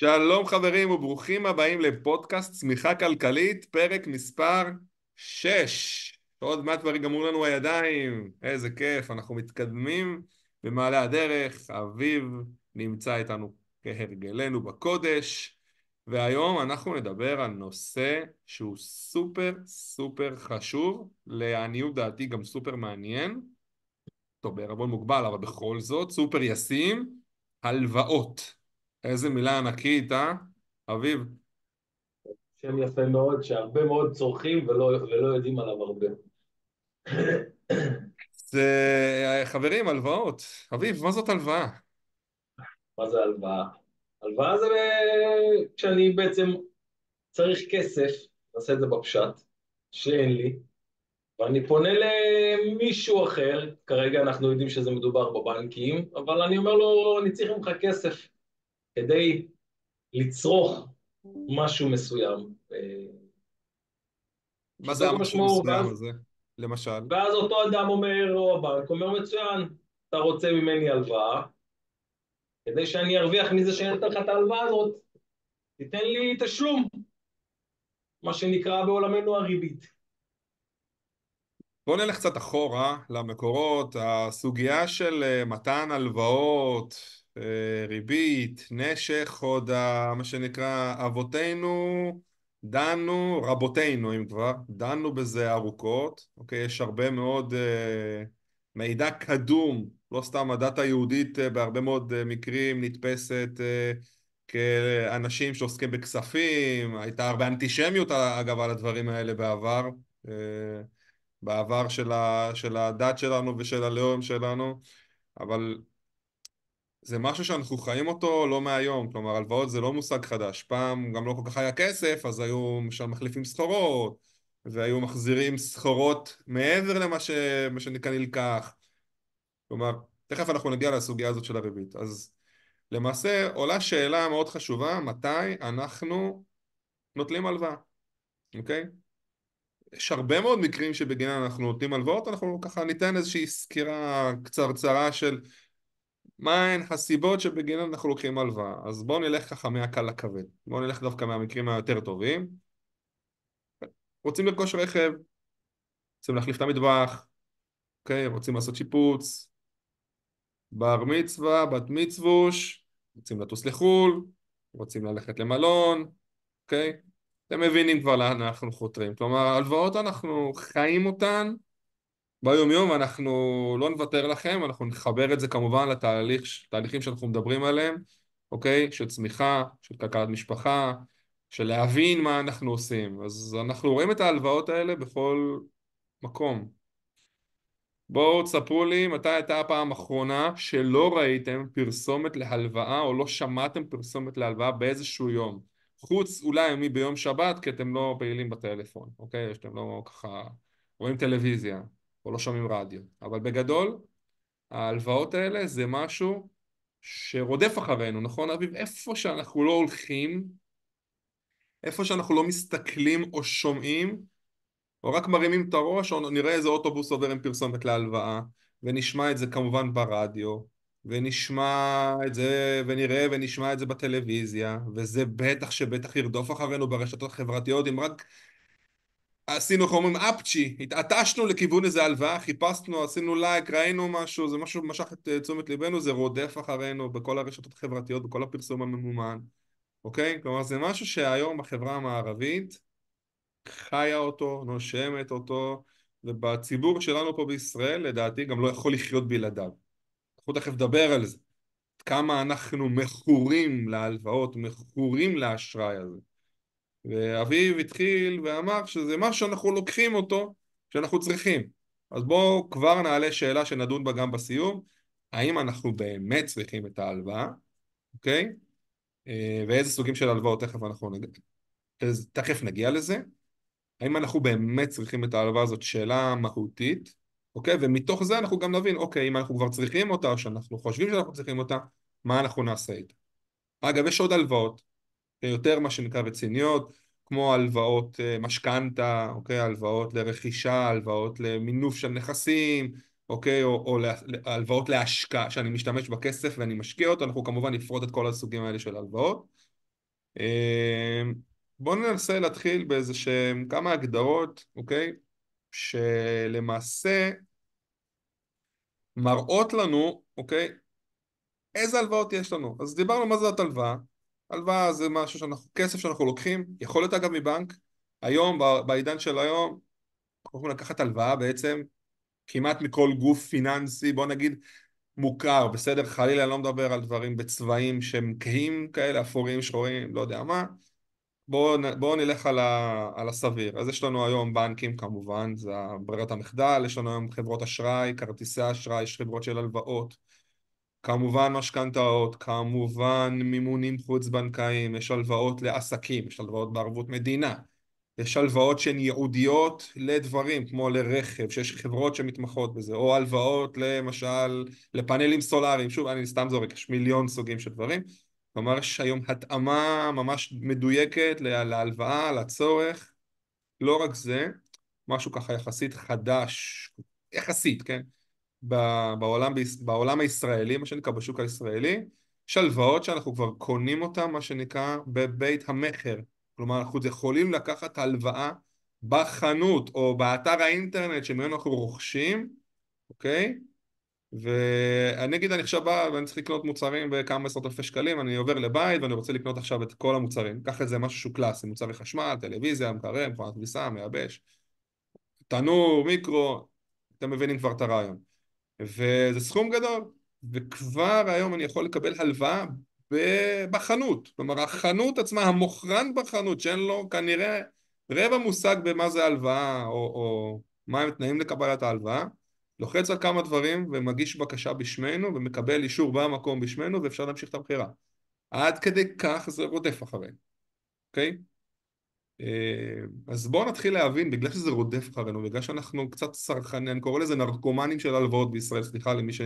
שלום חברים וברוכים הבאים לפודקאסט צמיחה כלכלית, פרק מספר 6. עוד מעט כבר יגמרו לנו הידיים, איזה כיף, אנחנו מתקדמים במעלה הדרך, אביב נמצא איתנו כהרגלנו בקודש, והיום אנחנו נדבר על נושא שהוא סופר סופר חשוב, לעניות דעתי גם סופר מעניין, טוב בערבון מוגבל אבל בכל זאת, סופר ישים, הלוואות. איזה מילה ענקית, אה? אביב. שם יפה מאוד, שהרבה מאוד צורכים ולא, ולא יודעים עליו הרבה. זה, חברים, הלוואות. אביב, מה זאת הלוואה? מה זה הלוואה? הלוואה זה כשאני בעצם צריך כסף, נעשה את זה בפשט, שאין לי, ואני פונה למישהו אחר, כרגע אנחנו יודעים שזה מדובר בבנקים, אבל אני אומר לו, אני צריך ממך כסף. כדי לצרוך משהו מסוים. מה זה המשהו מסוים הזה, למשל? ואז אותו אדם אומר, או הבנק אומר, מצוין, אתה רוצה ממני הלוואה, כדי שאני ארוויח מזה שאני נותן לך את ההלוואה הזאת, תיתן לי תשלום, מה שנקרא בעולמנו הריבית. בואו נלך קצת אחורה למקורות, הסוגיה של אה, מתן הלוואות, אה, ריבית, נשך, עוד מה שנקרא אבותינו דנו, רבותינו אם כבר, דנו בזה ארוכות, אוקיי? יש הרבה מאוד uh, מידע קדום, לא סתם הדת היהודית uh, בהרבה מאוד מקרים נתפסת כאנשים שעוסקים בכספים, הייתה הרבה אנטישמיות אגב על הדברים האלה בעבר, בעבר של הדת שלנו ושל הלאום שלנו, אבל זה משהו שאנחנו חיים אותו לא מהיום, כלומר הלוואות זה לא מושג חדש, פעם גם לא כל כך היה כסף אז היו שם מחליפים סחורות והיו מחזירים סחורות מעבר למה ש... שנקרא נלקח, כלומר תכף אנחנו נגיע לסוגיה הזאת של הריבית, אז למעשה עולה שאלה מאוד חשובה, מתי אנחנו נוטלים הלוואה, אוקיי? יש הרבה מאוד מקרים שבגינם אנחנו נותנים הלוואות, אנחנו ככה ניתן איזושהי סקירה קצרצרה של מהן הסיבות שבגינן אנחנו לוקחים הלוואה. אז בואו נלך ככה מהקל לכבד. בואו נלך דווקא מהמקרים היותר טובים. רוצים לרכוש רכב, רוצים להחליף את המטבח, אוקיי? רוצים לעשות שיפוץ, בר מצווה, בת מצווש, רוצים לטוס לחו"ל, רוצים ללכת למלון, אוקיי? אתם מבינים כבר לאן אנחנו חותרים. כלומר, הלוואות אנחנו חיים אותן ביום יום אנחנו לא נוותר לכם, אנחנו נחבר את זה כמובן לתהליכים שאנחנו מדברים עליהם, אוקיי? של צמיחה, של כלכלת משפחה, של להבין מה אנחנו עושים. אז אנחנו רואים את ההלוואות האלה בכל מקום. בואו תספרו לי מתי הייתה הפעם האחרונה שלא ראיתם פרסומת להלוואה או לא שמעתם פרסומת להלוואה באיזשהו יום. חוץ אולי מביום שבת כי אתם לא פעילים בטלפון, אוקיי? שאתם לא ככה רואים טלוויזיה. או לא שומעים רדיו. אבל בגדול, ההלוואות האלה זה משהו שרודף אחרינו, נכון אביב? איפה שאנחנו לא הולכים, איפה שאנחנו לא מסתכלים או שומעים, או רק מרימים את הראש, או נראה איזה אוטובוס עובר עם פרסומת להלוואה, ונשמע את זה כמובן ברדיו, ונשמע את זה, ונראה ונשמע את זה בטלוויזיה, וזה בטח שבטח ירדוף אחרינו ברשתות החברתיות, אם רק עשינו, איך אומרים, אפצ'י, התעטשנו לכיוון איזה הלוואה, חיפשנו, עשינו לייק, ראינו משהו, זה משהו שמשך את אה, תשומת ליבנו, זה רודף אחרינו בכל הרשתות החברתיות, בכל הפרסום הממומן, אוקיי? כלומר, זה משהו שהיום בחברה המערבית חיה אותו, נושמת אותו, ובציבור שלנו פה בישראל, לדעתי, גם לא יכול לחיות בלעדיו. אנחנו תכף נדבר על זה. כמה אנחנו מכורים להלוואות, מכורים לאשראי הזה. ואביב התחיל ואמר שזה מה שאנחנו לוקחים אותו שאנחנו צריכים. אז בואו כבר נעלה שאלה שנדון בה גם בסיום. האם אנחנו באמת צריכים את ההלוואה? אוקיי? אה, ואיזה סוגים של הלוואות? תכף אנחנו נגיע תכף נגיע לזה. האם אנחנו באמת צריכים את ההלוואה? הזאת שאלה מהותית. אוקיי? ומתוך זה אנחנו גם נבין אוקיי אם אנחנו כבר צריכים אותה או שאנחנו חושבים שאנחנו צריכים אותה מה אנחנו נעשה איתה? אגב יש עוד הלוואות יותר מה שנקרא רציניות, כמו הלוואות אה, משכנתה, אוקיי, הלוואות לרכישה, הלוואות למינוף של נכסים, אוקיי, או, או הלוואות להשקעה, שאני משתמש בכסף ואני משקיע אותו, אנחנו כמובן נפרוט את כל הסוגים האלה של הלוואות. אה, בואו ננסה להתחיל באיזה שהם כמה הגדרות, אוקיי? שלמעשה מראות לנו, אוקיי? איזה הלוואות יש לנו. אז דיברנו מה זאת הלוואה. הלוואה זה משהו שאנחנו, כסף שאנחנו לוקחים, יכול להיות אגב מבנק. היום, בעידן של היום, אנחנו יכולים לקחת הלוואה בעצם כמעט מכל גוף פיננסי, בוא נגיד מוכר, בסדר? חלילה אני לא מדבר על דברים בצבעים שהם כהים כאלה, אפורים, שחורים, לא יודע מה. בואו בוא נלך על, ה, על הסביר. אז יש לנו היום בנקים כמובן, זה ברירת המחדל, יש לנו היום חברות אשראי, כרטיסי אשראי, יש חברות של הלוואות, כמובן משכנתאות, כמובן מימונים חוץ בנקאיים, יש הלוואות לעסקים, יש הלוואות בערבות מדינה, יש הלוואות שהן ייעודיות לדברים כמו לרכב, שיש חברות שמתמחות בזה, או הלוואות למשל לפאנלים סולאריים, שוב אני סתם זורק, יש מיליון סוגים של דברים, כלומר יש היום התאמה ממש מדויקת להלוואה, לצורך, לא רק זה, משהו ככה יחסית חדש, יחסית, כן? בעולם, בעולם הישראלי, מה שנקרא בשוק הישראלי, יש הלוואות שאנחנו כבר קונים אותן, מה שנקרא, בבית המכר. כלומר, אנחנו יכולים לקחת הלוואה בחנות או באתר האינטרנט שממנו אנחנו רוכשים, אוקיי? ואני אגיד, אני עכשיו בא ואני צריך לקנות מוצרים בכמה עשרות אלפי שקלים, אני עובר לבית ואני רוצה לקנות עכשיו את כל המוצרים. קח את זה משהו שהוא קלאסי, מוצרי חשמל, טלוויזיה, מקרר, מכונת כביסה, מייבש, תנור, מיקרו, אתם מבינים כבר את הרעיון. וזה סכום גדול, וכבר היום אני יכול לקבל הלוואה בחנות, כלומר החנות עצמה, המוכרן בחנות שאין לו כנראה רבע מושג במה זה הלוואה או, או מה הם התנאים לקבלת ההלוואה, לוחץ על כמה דברים ומגיש בקשה בשמנו ומקבל אישור במקום בשמנו ואפשר להמשיך את הבחירה. עד כדי כך זה רודף אחרינו, אוקיי? Okay? אה, אז בואו נתחיל להבין, בגלל שזה רודף אחרינו, בגלל שאנחנו קצת צרכנים, אני קורא לזה נרקומנים של הלוואות בישראל, סליחה למי ש...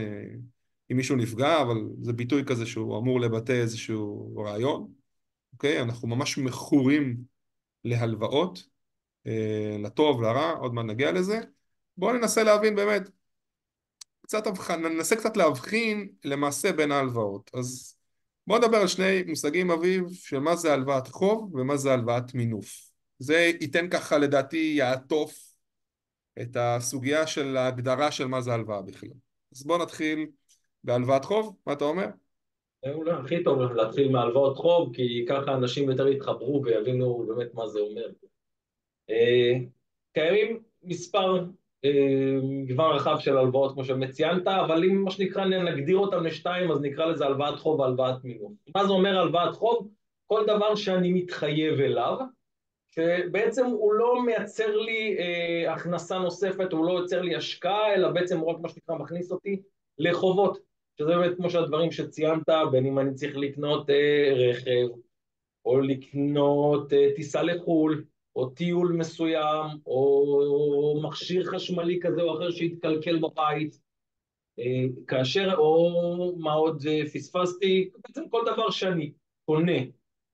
אם מישהו נפגע, אבל זה ביטוי כזה שהוא אמור לבטא איזשהו רעיון, אוקיי? אנחנו ממש מכורים להלוואות, אה, לטוב, לרע, עוד מעט נגיע לזה. בואו ננסה להבין באמת, קצת הבחן, ננסה קצת להבחין למעשה בין ההלוואות. אז בואו נדבר על שני מושגים אביב של מה זה הלוואת חוב ומה זה הלוואת מינוף. זה ייתן ככה לדעתי יעטוף את הסוגיה של ההגדרה של מה זה הלוואה בכלל. אז בואו נתחיל בהלוואת חוב, מה אתה אומר? אולי הכי טוב להתחיל מהלוואות חוב, כי ככה אנשים יותר יתחברו ויבינו באמת מה זה אומר. אה, קיימים מספר מגוון רחב של הלוואות כמו שבאמת ציינת, אבל אם מה שנקרא נגדיר אותם לשתיים, אז נקרא לזה הלוואת חוב והלוואת מינוף. מה זה אומר הלוואת חוב? כל דבר שאני מתחייב אליו, שבעצם הוא לא מייצר לי אה, הכנסה נוספת, הוא לא יוצר לי השקעה, אלא בעצם הוא רק מה שנקרא מכניס אותי לחובות. שזה באמת כמו שהדברים שציינת, בין אם אני צריך לקנות אה, רכב, או לקנות אה, טיסה לחו"ל, או טיול מסוים, או מכשיר חשמלי כזה או אחר שהתקלקל בבית, אה, כאשר, או מה עוד אה, פספסתי, בעצם כל דבר שאני קונה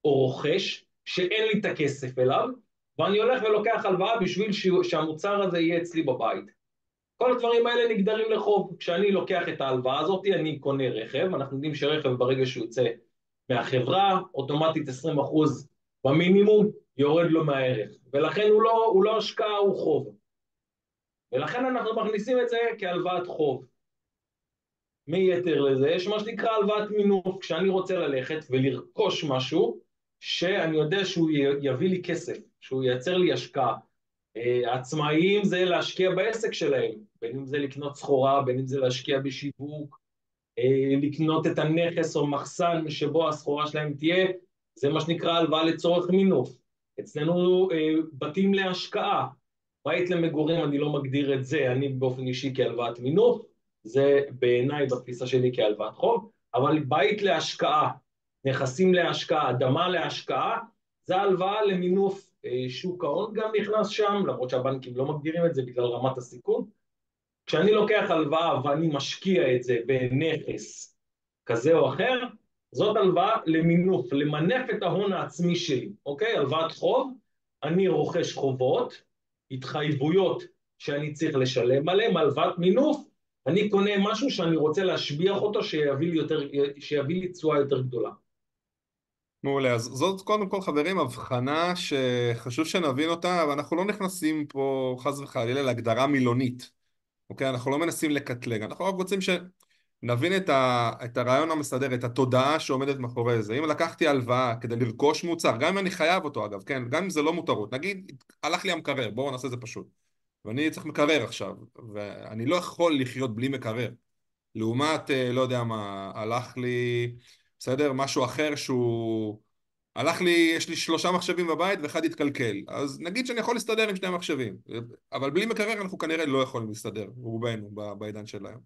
או רוכש, שאין לי את הכסף אליו, ואני הולך ולוקח הלוואה בשביל שהמוצר הזה יהיה אצלי בבית. כל הדברים האלה נגדרים לחוב. כשאני לוקח את ההלוואה הזאת, אני קונה רכב, אנחנו יודעים שרכב ברגע שהוא יוצא מהחברה, אוטומטית 20% במינימום יורד לו מהערך, ולכן הוא לא, הוא לא השקעה, הוא חוב. ולכן אנחנו מכניסים את זה כהלוואת חוב. מי יתר לזה? יש מה שנקרא הלוואת מינוף, כשאני רוצה ללכת ולרכוש משהו, שאני יודע שהוא יביא לי כסף, שהוא ייצר לי השקעה. אה, עצמאיים זה להשקיע בעסק שלהם, בין אם זה לקנות סחורה, בין אם זה להשקיע בשיווק, אה, לקנות את הנכס או מחסן שבו הסחורה שלהם תהיה, זה מה שנקרא הלוואה לצורך מינוף. אצלנו אה, בתים להשקעה, בית למגורים אני לא מגדיר את זה, אני באופן אישי כהלוואת מינוף, זה בעיניי בתפיסה שלי כהלוואת חוב, אבל בית להשקעה, נכסים להשקעה, אדמה להשקעה, זה הלוואה למינוף אה, שוק ההון גם נכנס שם, למרות שהבנקים לא מגדירים את זה בגלל רמת הסיכון. כשאני לוקח הלוואה ואני משקיע את זה בנכס כזה או אחר, זאת הלוואה למינוף, למנף את ההון העצמי שלי, אוקיי? הלוואת חוב, אני רוכש חובות, התחייבויות שאני צריך לשלם עליהן, הלוואת מינוף, אני קונה משהו שאני רוצה להשביח אותו שיביא לי, יותר, שיביא לי תשואה יותר גדולה. מעולה, אז זאת קודם כל חברים הבחנה שחשוב שנבין אותה, ואנחנו לא נכנסים פה חס וחלילה להגדרה מילונית, אוקיי? אנחנו לא מנסים לקטלג, אנחנו רק רוצים שנבין את, ה, את הרעיון המסדר, את התודעה שעומדת מאחורי זה. אם לקחתי הלוואה כדי לרכוש מוצר, גם אם אני חייב אותו אגב, כן? גם אם זה לא מותרות, נגיד הלך לי המקרר, בואו נעשה את זה פשוט, ואני צריך מקרר עכשיו, ואני לא יכול לחיות בלי מקרר. לעומת, אה, לא יודע מה, הלך לי, בסדר, משהו אחר שהוא... הלך לי, יש לי שלושה מחשבים בבית ואחד התקלקל. אז נגיד שאני יכול להסתדר עם שני מחשבים. אבל בלי מקרר אנחנו כנראה לא יכולים להסתדר, רובנו בעידן של היום.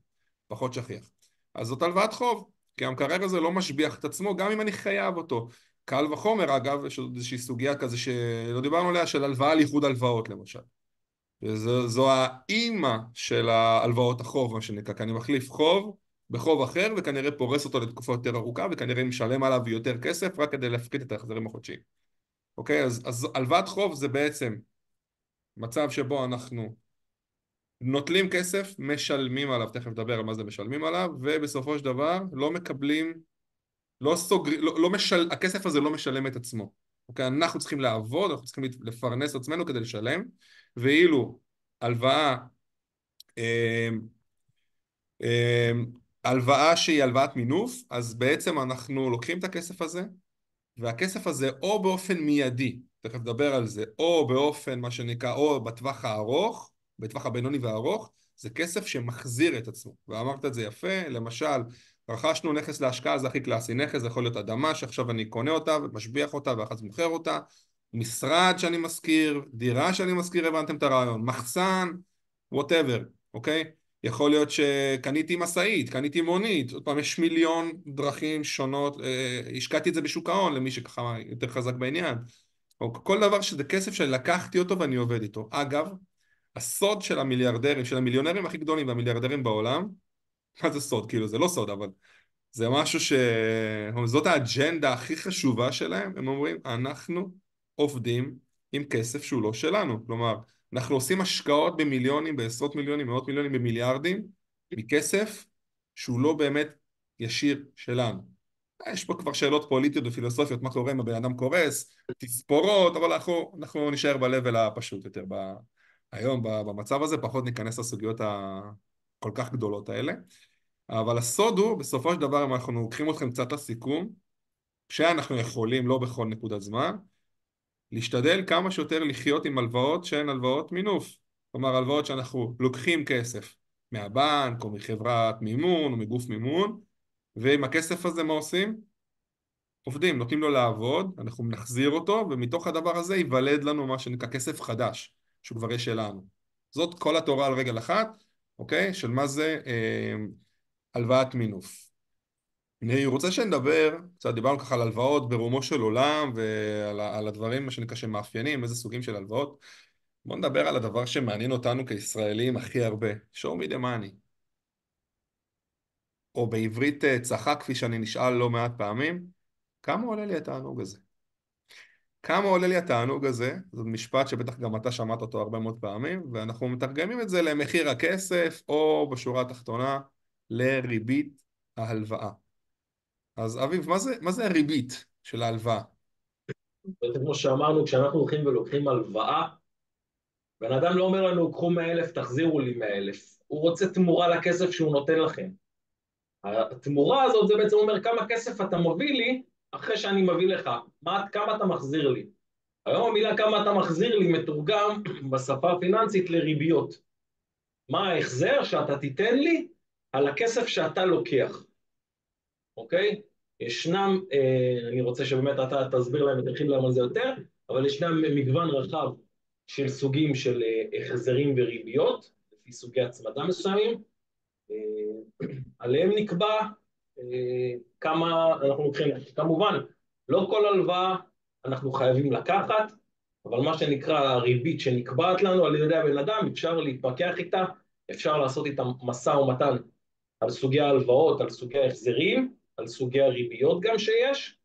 פחות שכיח. אז זאת הלוואת חוב, כי המקרר הזה לא משביח את עצמו, גם אם אני חייב אותו. קל וחומר, אגב, יש עוד איזושהי סוגיה כזה שלא דיברנו עליה, של הלוואה על איחוד הלוואות למשל. זו, זו האימא של ההלוואות החוב, מה שנקרא, כי אני מחליף חוב בחוב אחר וכנראה פורס אותו לתקופה יותר ארוכה וכנראה משלם עליו יותר כסף רק כדי להפחית את ההחזרים החודשיים. אוקיי? אז, אז הלוואת חוב זה בעצם מצב שבו אנחנו נוטלים כסף, משלמים עליו, תכף נדבר על מה זה משלמים עליו, ובסופו של דבר לא מקבלים, לא סוגרים, לא, לא משל, הכסף הזה לא משלם את עצמו. אוקיי? אנחנו צריכים לעבוד, אנחנו צריכים לפרנס עצמנו כדי לשלם, ואילו הלוואה אה, אה, הלוואה שהיא הלוואת מינוף, אז בעצם אנחנו לוקחים את הכסף הזה, והכסף הזה או באופן מיידי, תכף נדבר על זה, או באופן מה שנקרא, או בטווח הארוך, בטווח הבינוני והארוך, זה כסף שמחזיר את עצמו. ואמרת את זה יפה, למשל, רכשנו נכס להשקעה, זה הכי קלאסי, נכס זה יכול להיות אדמה שעכשיו אני קונה אותה ומשביח אותה ואחר כך מוכר אותה, משרד שאני משכיר, דירה שאני משכיר, הבנתם את הרעיון, מחסן, ווטאבר, אוקיי? יכול להיות שקניתי משאית, קניתי מונית, עוד פעם יש מיליון דרכים שונות, אה, השקעתי את זה בשוק ההון למי שככה יותר חזק בעניין, או כל דבר שזה כסף שלקחתי אותו ואני עובד איתו. אגב, הסוד של המיליארדרים, של המיליונרים הכי גדולים והמיליארדרים בעולם, מה זה סוד? כאילו זה לא סוד אבל זה משהו ש... זאת האג'נדה הכי חשובה שלהם, הם אומרים אנחנו עובדים עם כסף שהוא לא שלנו, כלומר אנחנו עושים השקעות במיליונים, בעשרות מיליונים, מאות מיליונים, במיליארדים, מכסף שהוא לא באמת ישיר שלנו. יש פה כבר שאלות פוליטיות ופילוסופיות, מה קורה אם הבן אדם קורס, תספורות, אבל אנחנו, אנחנו נשאר ב-level הפשוט יותר. היום במצב הזה פחות ניכנס לסוגיות הכל כך גדולות האלה. אבל הסוד הוא, בסופו של דבר, אם אנחנו לוקחים אתכם קצת לסיכום, שאנחנו יכולים, לא בכל נקודת זמן, להשתדל כמה שיותר לחיות עם הלוואות שהן הלוואות מינוף. כלומר, הלוואות שאנחנו לוקחים כסף מהבנק או מחברת מימון או מגוף מימון, ועם הכסף הזה מה עושים? עובדים, נותנים לו לעבוד, אנחנו נחזיר אותו, ומתוך הדבר הזה ייוולד לנו מה שנקרא כסף חדש, שהוא כבר יש שלנו. זאת כל התורה על רגל אחת, אוקיי? של מה זה אה, הלוואת מינוף. אני רוצה שנדבר, קצת דיברנו ככה על הלוואות ברומו של עולם ועל הדברים מה שנקרא שמאפיינים, איזה סוגים של הלוואות. בואו נדבר על הדבר שמעניין אותנו כישראלים הכי הרבה, show me the money. או בעברית אה, צחק כפי שאני נשאל לא מעט פעמים, כמה עולה לי התענוג הזה? כמה עולה לי התענוג הזה? זה משפט שבטח גם אתה שמעת אותו הרבה מאוד פעמים, ואנחנו מתרגמים את זה למחיר הכסף, או בשורה התחתונה, לריבית ההלוואה. אז אביב, מה זה, מה זה הריבית של ההלוואה? כמו שאמרנו, כשאנחנו הולכים ולוקחים הלוואה, בן אדם לא אומר לנו, קחו 100 אלף, תחזירו לי 100 אלף. הוא רוצה תמורה לכסף שהוא נותן לכם. התמורה הזאת זה בעצם אומר כמה כסף אתה מביא לי אחרי שאני מביא לך, מה, כמה אתה מחזיר לי. היום המילה כמה אתה מחזיר לי מתורגם בשפה הפיננסית לריביות. מה ההחזר שאתה תיתן לי על הכסף שאתה לוקח. אוקיי? ישנם, אה, אני רוצה שבאמת אתה תסביר להם ותרחיב להם על זה יותר, אבל ישנם מגוון רחב של סוגים של אה, החזרים וריביות, לפי סוגי הצמדה מסוימים. אה, עליהם נקבע כמה אנחנו לוקחים. כמובן, לא כל הלוואה אנחנו חייבים לקחת, אבל מה שנקרא הריבית שנקבעת לנו על ידי הבן אדם, אפשר להתפקח איתה, אפשר לעשות איתה משא ומתן על סוגי ההלוואות, על סוגי ההחזרים, על סוגי הריביות גם שיש,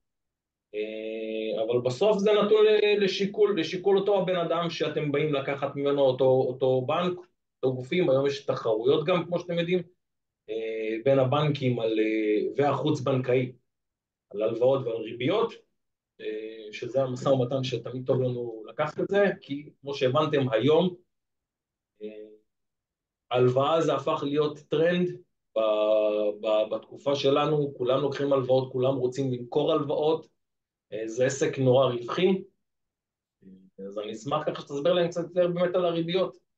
אה, אבל בסוף זה נתון לשיקול, לשיקול אותו הבן אדם שאתם באים לקחת ממנו אותו, אותו בנק, אותו גופים, היום יש תחרויות גם, כמו שאתם יודעים, אה, בין הבנקים על, אה, והחוץ-בנקאי, על הלוואות ועל ריביות, שזה המשא ומתן שתמיד טוב לנו לקחת את זה, כי כמו שהבנתם היום, הלוואה זה הפך להיות טרנד בתקופה שלנו, כולם לוקחים הלוואות, כולם רוצים למכור הלוואות, זה עסק נורא רווחי, אז אני אשמח ככה שתסביר להם קצת יותר באמת על הריביות.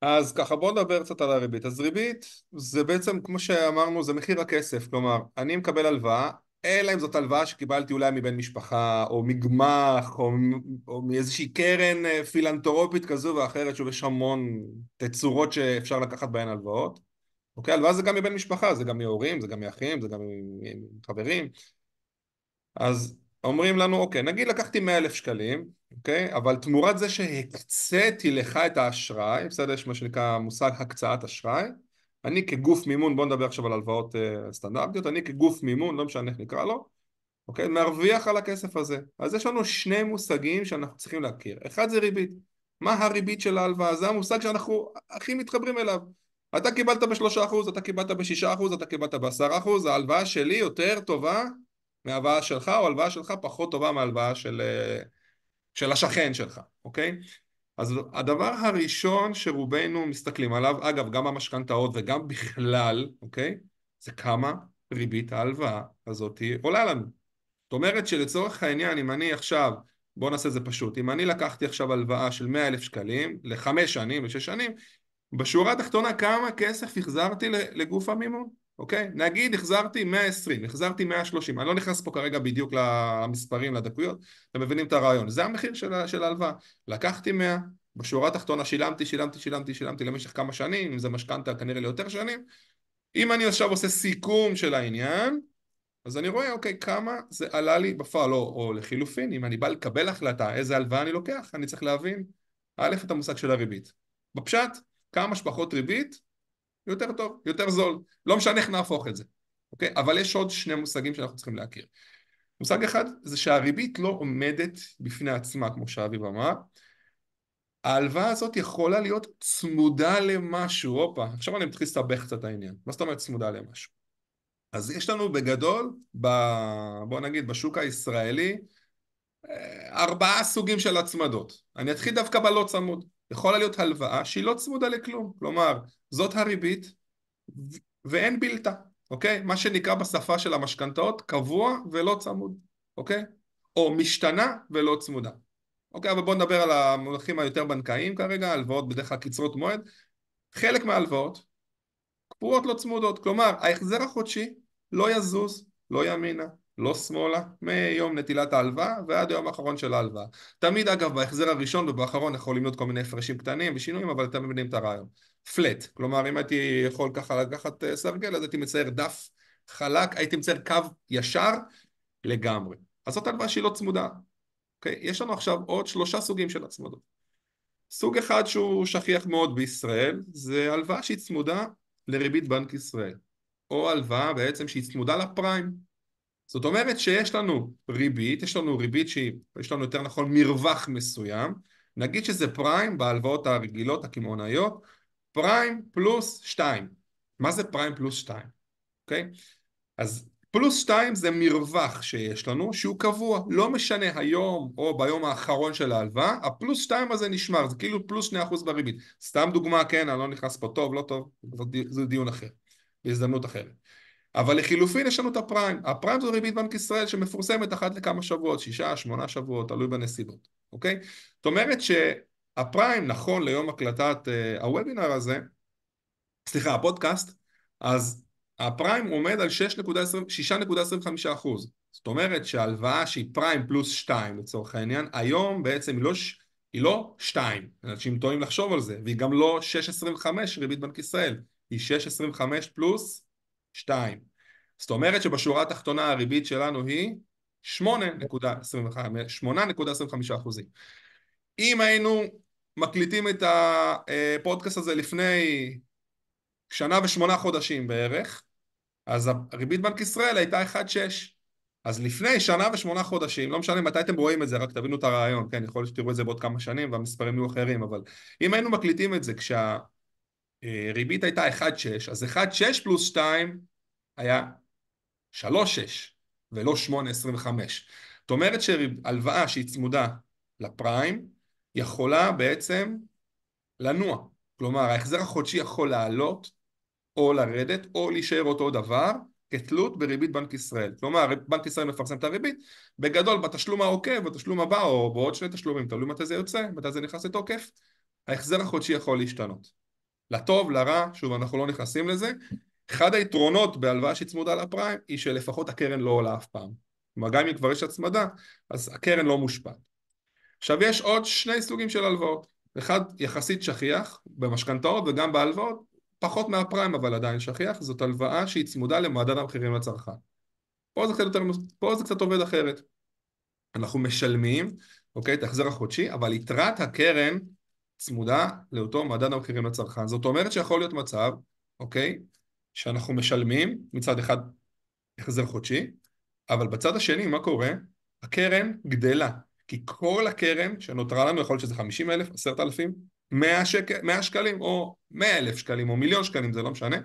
אז ככה בוא נדבר קצת על הריבית. אז ריבית זה בעצם כמו שאמרנו זה מחיר הכסף, כלומר אני מקבל הלוואה אלא אם זאת הלוואה שקיבלתי אולי מבן משפחה או מגמח או, או מאיזושהי קרן אה, פילנטרופית כזו ואחרת שוב יש המון תצורות שאפשר לקחת בהן הלוואות. אוקיי? הלוואה זה גם מבן משפחה זה גם מהורים זה גם מאחים זה גם מחברים אז אומרים לנו אוקיי נגיד לקחתי מאה אלף שקלים אוקיי אבל תמורת זה שהקציתי לך את האשראי בסדר יש מה שנקרא מושג הקצאת אשראי אני כגוף מימון, בוא נדבר עכשיו על הלוואות uh, סטנדרטיות, אני כגוף מימון, לא משנה איך נקרא לו, אוקיי? מרוויח על הכסף הזה. אז יש לנו שני מושגים שאנחנו צריכים להכיר. אחד זה ריבית. מה הריבית של ההלוואה? זה המושג שאנחנו הכי מתחברים אליו. אתה קיבלת בשלושה אחוז, אתה קיבלת בשישה אחוז, אתה קיבלת בעשרה אחוז, ההלוואה שלי יותר טובה מההלוואה שלך, או ההלוואה שלך פחות טובה מההלוואה של, אה, של השכן שלך, אוקיי? אז הדבר הראשון שרובנו מסתכלים עליו, אגב גם המשכנתאות וגם בכלל, אוקיי? זה כמה ריבית ההלוואה הזאת עולה לנו. זאת אומרת שלצורך העניין אם אני עכשיו, בואו נעשה את זה פשוט, אם אני לקחתי עכשיו הלוואה של 100 אלף שקלים לחמש שנים, לשש שנים, בשורה התחתונה כמה כסף החזרתי לגוף המימון? אוקיי? נגיד החזרתי 120, החזרתי 130, אני לא נכנס פה כרגע בדיוק למספרים, לדקויות, אתם מבינים את הרעיון, זה המחיר של ההלוואה, לקחתי 100, בשורה התחתונה שילמתי, שילמתי, שילמתי, שילמתי למשך כמה שנים, אם זה משכנתה כנראה ליותר שנים, אם אני עכשיו עושה סיכום של העניין, אז אני רואה, אוקיי, כמה זה עלה לי בפועל, או, או לחילופין, אם אני בא לקבל החלטה איזה הלוואה אני לוקח, אני צריך להבין, א', את המושג של הריבית. בפשט, כמה שפחות ריבית, יותר טוב, יותר זול. לא משנה איך נהפוך את זה, אוקיי? אבל יש עוד שני מושגים שאנחנו צריכים להכיר. מושג אחד זה שהריבית לא עומדת בפני עצמה, כמו שאביב אמר. ההלוואה הזאת יכולה להיות צמודה למשהו, הופה, עכשיו אני מתחיל לסבך קצת העניין. מה זאת אומרת צמודה למשהו? אז יש לנו בגדול, ב... בוא נגיד בשוק הישראלי, אה, ארבעה סוגים של הצמדות. אני אתחיל דווקא בלא צמוד. יכולה להיות הלוואה שהיא לא צמודה לכלום, כלומר זאת הריבית ואין בלתה, אוקיי? מה שנקרא בשפה של המשכנתאות קבוע ולא צמוד, אוקיי? או משתנה ולא צמודה. אוקיי, אבל בואו נדבר על המונחים היותר בנקאיים כרגע, הלוואות בדרך כלל קצרות מועד. חלק מההלוואות קבועות לא צמודות, כלומר ההחזר החודשי לא יזוז, לא ימינה, לא שמאלה, מיום נטילת ההלוואה ועד היום האחרון של ההלוואה. תמיד אגב בהחזר הראשון ובאחרון יכולים להיות כל מיני הפרשים קטנים ושינויים אבל אתם מבינים את הרעיון. פלט, כלומר אם הייתי יכול ככה לקחת אה, סרגל אז הייתי מצייר דף חלק, הייתי מצייר קו ישר לגמרי. אז זאת הלוואה שהיא לא צמודה. אוקיי? יש לנו עכשיו עוד שלושה סוגים של הצמדות. סוג אחד שהוא שכיח מאוד בישראל זה הלוואה שהיא צמודה לריבית בנק ישראל או הלוואה בעצם שהיא צמודה לפריים זאת אומרת שיש לנו ריבית, יש לנו ריבית שיש לנו יותר נכון מרווח מסוים, נגיד שזה פריים בהלוואות הרגילות הקמעונאיות, פריים פלוס שתיים. מה זה פריים פלוס שתיים? אוקיי? אז פלוס שתיים זה מרווח שיש לנו שהוא קבוע, לא משנה היום או ביום האחרון של ההלוואה, הפלוס שתיים הזה נשמר, זה כאילו פלוס שני אחוז בריבית. סתם דוגמה, כן, אני לא נכנס פה טוב, לא טוב, זה דיון אחר, בהזדמנות אחרת. אבל לחילופין יש לנו את הפריים, הפריים זו ריבית בנק ישראל שמפורסמת אחת לכמה שבועות, שישה, שמונה שבועות, תלוי בנסיבות, אוקיי? זאת אומרת שהפריים נכון ליום הקלטת uh, הוובינר הזה, סליחה הפודקאסט, אז הפריים עומד על 6.25 אחוז, זאת אומרת שההלוואה שהיא פריים פלוס 2 לצורך העניין, היום בעצם היא לא, היא לא 2, אנשים טועים לחשוב על זה, והיא גם לא 6.25 ריבית בנק ישראל, היא 6.25 פלוס 2. זאת אומרת שבשורה התחתונה הריבית שלנו היא 8.25 אחוזים. אם היינו מקליטים את הפודקאסט הזה לפני שנה ושמונה חודשים בערך, אז הריבית בנק ישראל הייתה 1.6. אז לפני שנה ושמונה חודשים, לא משנה מתי אתם רואים את זה, רק תבינו את הרעיון, כן, יכול להיות שתראו את זה בעוד כמה שנים והמספרים יהיו אחרים, אבל אם היינו מקליטים את זה כשהריבית הייתה 1.6, אז 1.6 פלוס 2 היה 3.6 ולא 8.25. זאת אומרת שהלוואה שהיא צמודה לפריים יכולה בעצם לנוע. כלומר, ההחזר החודשי יכול לעלות או לרדת או להישאר אותו דבר כתלות בריבית בנק ישראל. כלומר, בנק ישראל מפרסם את הריבית, בגדול בתשלום העוקב, בתשלום הבא או בעוד שני תשלומים, תלוי מתי זה יוצא, מתי זה נכנס לתוקף, ההחזר החודשי יכול להשתנות. לטוב, לרע, שוב אנחנו לא נכנסים לזה. אחד היתרונות בהלוואה שהיא צמודה לפריים היא שלפחות הקרן לא עולה אף פעם. כלומר גם אם כבר יש הצמדה, אז הקרן לא מושפעת. עכשיו יש עוד שני סוגים של הלוואות. אחד יחסית שכיח במשכנתאות וגם בהלוואות, פחות מהפריים אבל עדיין שכיח, זאת הלוואה שהיא צמודה למדד המחירים לצרכן. פה זה קצת, יותר, פה זה קצת עובד אחרת. אנחנו משלמים, אוקיי, את ההחזר החודשי, אבל יתרת הקרן צמודה לאותו מדד המחירים לצרכן. זאת אומרת שיכול להיות מצב, אוקיי, שאנחנו משלמים מצד אחד החזר חודשי, אבל בצד השני, מה קורה? הקרן גדלה. כי כל הקרן שנותרה לנו, יכול להיות שזה 50 אלף, 10 אלפים, 100, שק... 100 שקלים או 100 אלף שקלים או מיליון שקלים, זה לא משנה,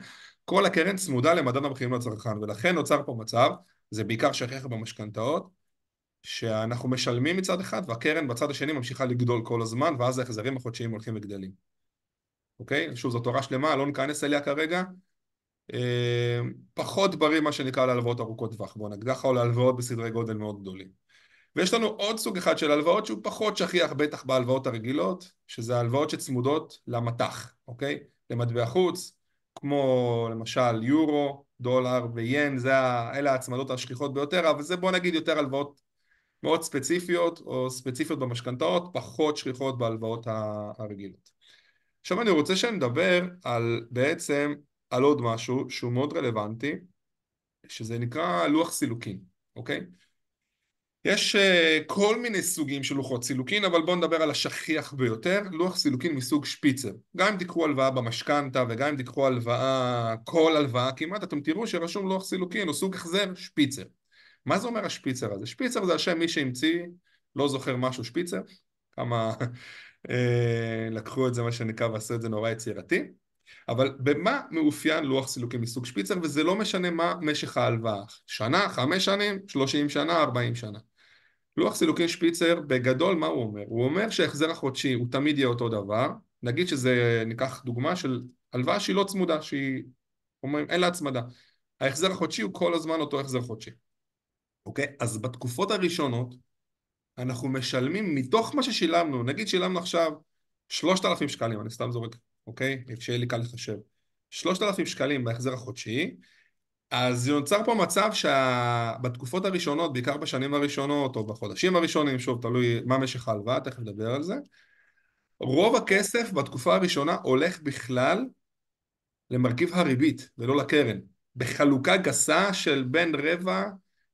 כל הקרן צמודה למדד המחירים לצרכן, ולכן נוצר פה מצב, זה בעיקר שכח במשכנתאות, שאנחנו משלמים מצד אחד והקרן בצד השני ממשיכה לגדול כל הזמן ואז ההחזרים החודשיים הולכים וגדלים. אוקיי? שוב זו תורה שלמה, לא ניכנס אליה כרגע. אה, פחות בריא מה שנקרא להלוואות ארוכות טווח, בוא נגיד ככה, או להלוואות בסדרי גודל מאוד גדולים. ויש לנו עוד סוג אחד של הלוואות שהוא פחות שכיח בטח בהלוואות הרגילות, שזה הלוואות שצמודות למטח, אוקיי? למטבע חוץ, כמו למשל יורו, דולר ויין, זה, אלה ההצמדות השכיחות ביותר, אבל זה בוא נגיד יותר הלוואות מאוד ספציפיות או ספציפיות במשכנתאות, פחות שכיחות בהלוואות הרגילות. עכשיו אני רוצה שנדבר על בעצם על עוד משהו שהוא מאוד רלוונטי, שזה נקרא לוח סילוקין, אוקיי? יש אה, כל מיני סוגים של לוחות סילוקין, אבל בואו נדבר על השכיח ביותר, לוח סילוקין מסוג שפיצר. גם אם תיקחו הלוואה במשכנתה וגם אם תיקחו הלוואה, כל הלוואה כמעט, אתם תראו שרשום לוח סילוקין או סוג החזר שפיצר. מה זה אומר השפיצר הזה? שפיצר זה השם מי שהמציא, לא זוכר משהו שפיצר, כמה אה, לקחו את זה מה שנקרא ועשו את זה נורא יצירתי, אבל במה מאופיין לוח סילוקים מסוג שפיצר? וזה לא משנה מה משך ההלוואה, שנה, חמש שנים, שלושים שנה, ארבעים שנה. לוח סילוקין שפיצר בגדול מה הוא אומר? הוא אומר שההחזר החודשי הוא תמיד יהיה אותו דבר, נגיד שזה, ניקח דוגמה של הלוואה שהיא לא צמודה, שהיא, אומרים אין לה הצמדה, ההחזר החודשי הוא כל הזמן אותו החזר חודשי אוקיי? אז בתקופות הראשונות אנחנו משלמים מתוך מה ששילמנו, נגיד שילמנו עכשיו שלושת אלפים שקלים, אני סתם זורק, אוקיי? שיהיה לי קל לחשב. שלושת אלפים שקלים בהחזר החודשי, אז נוצר פה מצב שבתקופות הראשונות, בעיקר בשנים הראשונות או בחודשים הראשונים, שוב, תלוי מה משך ההלוואה, תכף נדבר על זה, רוב הכסף בתקופה הראשונה הולך בכלל למרכיב הריבית ולא לקרן, בחלוקה גסה של בין רבע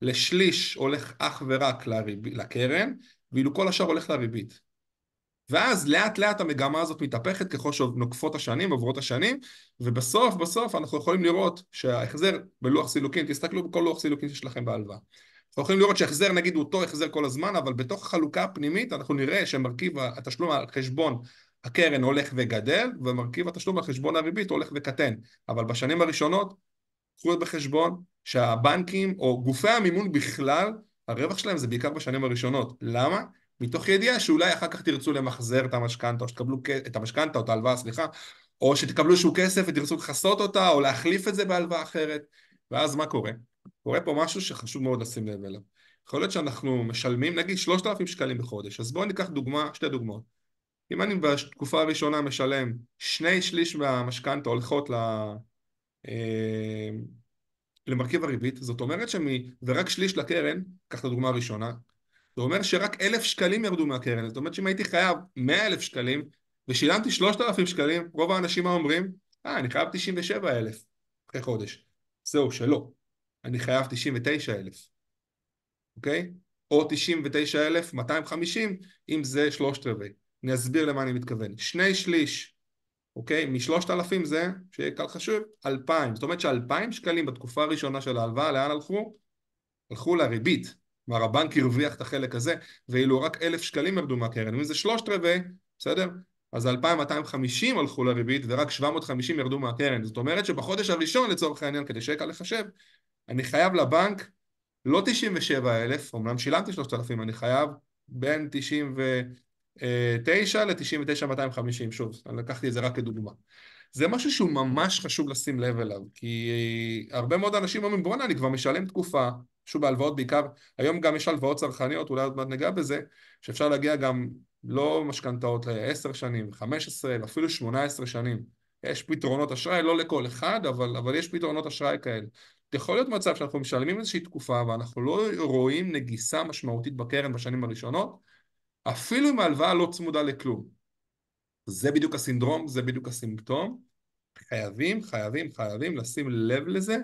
לשליש הולך אך ורק לריב... לקרן, ואילו כל השאר הולך לריבית. ואז לאט לאט המגמה הזאת מתהפכת ככל שנוקפות השנים, עוברות השנים, ובסוף בסוף אנחנו יכולים לראות שההחזר בלוח סילוקין, תסתכלו בכל לוח סילוקין שיש לכם בהלוואה. אנחנו יכולים לראות שהחזר נגיד הוא אותו החזר כל הזמן, אבל בתוך החלוקה הפנימית אנחנו נראה שמרכיב התשלום על חשבון הקרן הולך וגדל, ומרכיב התשלום על חשבון הריבית הולך וקטן. אבל בשנים הראשונות, קחו בחשבון שהבנקים או גופי המימון בכלל, הרווח שלהם זה בעיקר בשנים הראשונות. למה? מתוך ידיעה שאולי אחר כך תרצו למחזר את המשכנתה, או שתקבלו את המשכנתה או את ההלוואה, סליחה, או שתקבלו איזשהו כסף ותרצו לכסות אותה, או להחליף את זה בהלוואה אחרת, ואז מה קורה? קורה פה משהו שחשוב מאוד לשים לב אליו. יכול להיות שאנחנו משלמים נגיד 3,000 שקלים בחודש, אז בואו ניקח דוגמה, שתי דוגמאות. אם אני בתקופה הראשונה משלם שני שליש מהמשכנתה הולכות ל... למרכיב הריבית, זאת אומרת שמ... ורק שליש לקרן, קח את הדוגמה הראשונה, זה אומר שרק אלף שקלים ירדו מהקרן, זאת אומרת שאם הייתי חייב מאה אלף שקלים ושילמתי שלושת אלפים שקלים, רוב האנשים אומרים? אה, אני חייב תשעים ושבע אלף אחרי חודש. זהו, שלא. אני חייב תשעים ותשע אלף, אוקיי? או תשעים ותשע אלף מאתיים חמישים אם זה שלושת רבעי. אני אסביר למה אני מתכוון. שני שליש אוקיי? משלושת אלפים זה, שיהיה קל חשוב, אלפיים. זאת אומרת שאלפיים שקלים בתקופה הראשונה של ההלוואה, לאן הלכו? הלכו לריבית. כלומר הבנק הרוויח את החלק הזה, ואילו רק אלף שקלים ירדו מהקרן. אם זה שלושת רבעי, בסדר? אז 2,250 הלכו לריבית ורק 750 ירדו מהקרן. זאת אומרת שבחודש הראשון לצורך העניין, כדי שיהיה קל לחשב, אני חייב לבנק לא 97,000, אמנם שילמתי 3,000, אני חייב בין 99 ל-99,250, שוב, אני לקחתי את זה רק כדוגמה. זה משהו שהוא ממש חשוב לשים לב אליו, כי הרבה מאוד אנשים אומרים בואנה אני כבר משלם תקופה, שוב בהלוואות בעיקר, היום גם יש הלוואות צרכניות, אולי עוד מעט ניגע בזה, שאפשר להגיע גם לא משכנתאות ל-10 שנים, 15 ואפילו 18 שנים. יש פתרונות אשראי, לא לכל אחד, אבל, אבל יש פתרונות אשראי כאלה. יכול להיות מצב שאנחנו משלמים איזושהי תקופה ואנחנו לא רואים נגיסה משמעותית בקרן בשנים הראשונות, אפילו אם ההלוואה לא צמודה לכלום. זה בדיוק הסינדרום, זה בדיוק הסימפטום. חייבים, חייבים, חייבים לשים לב לזה,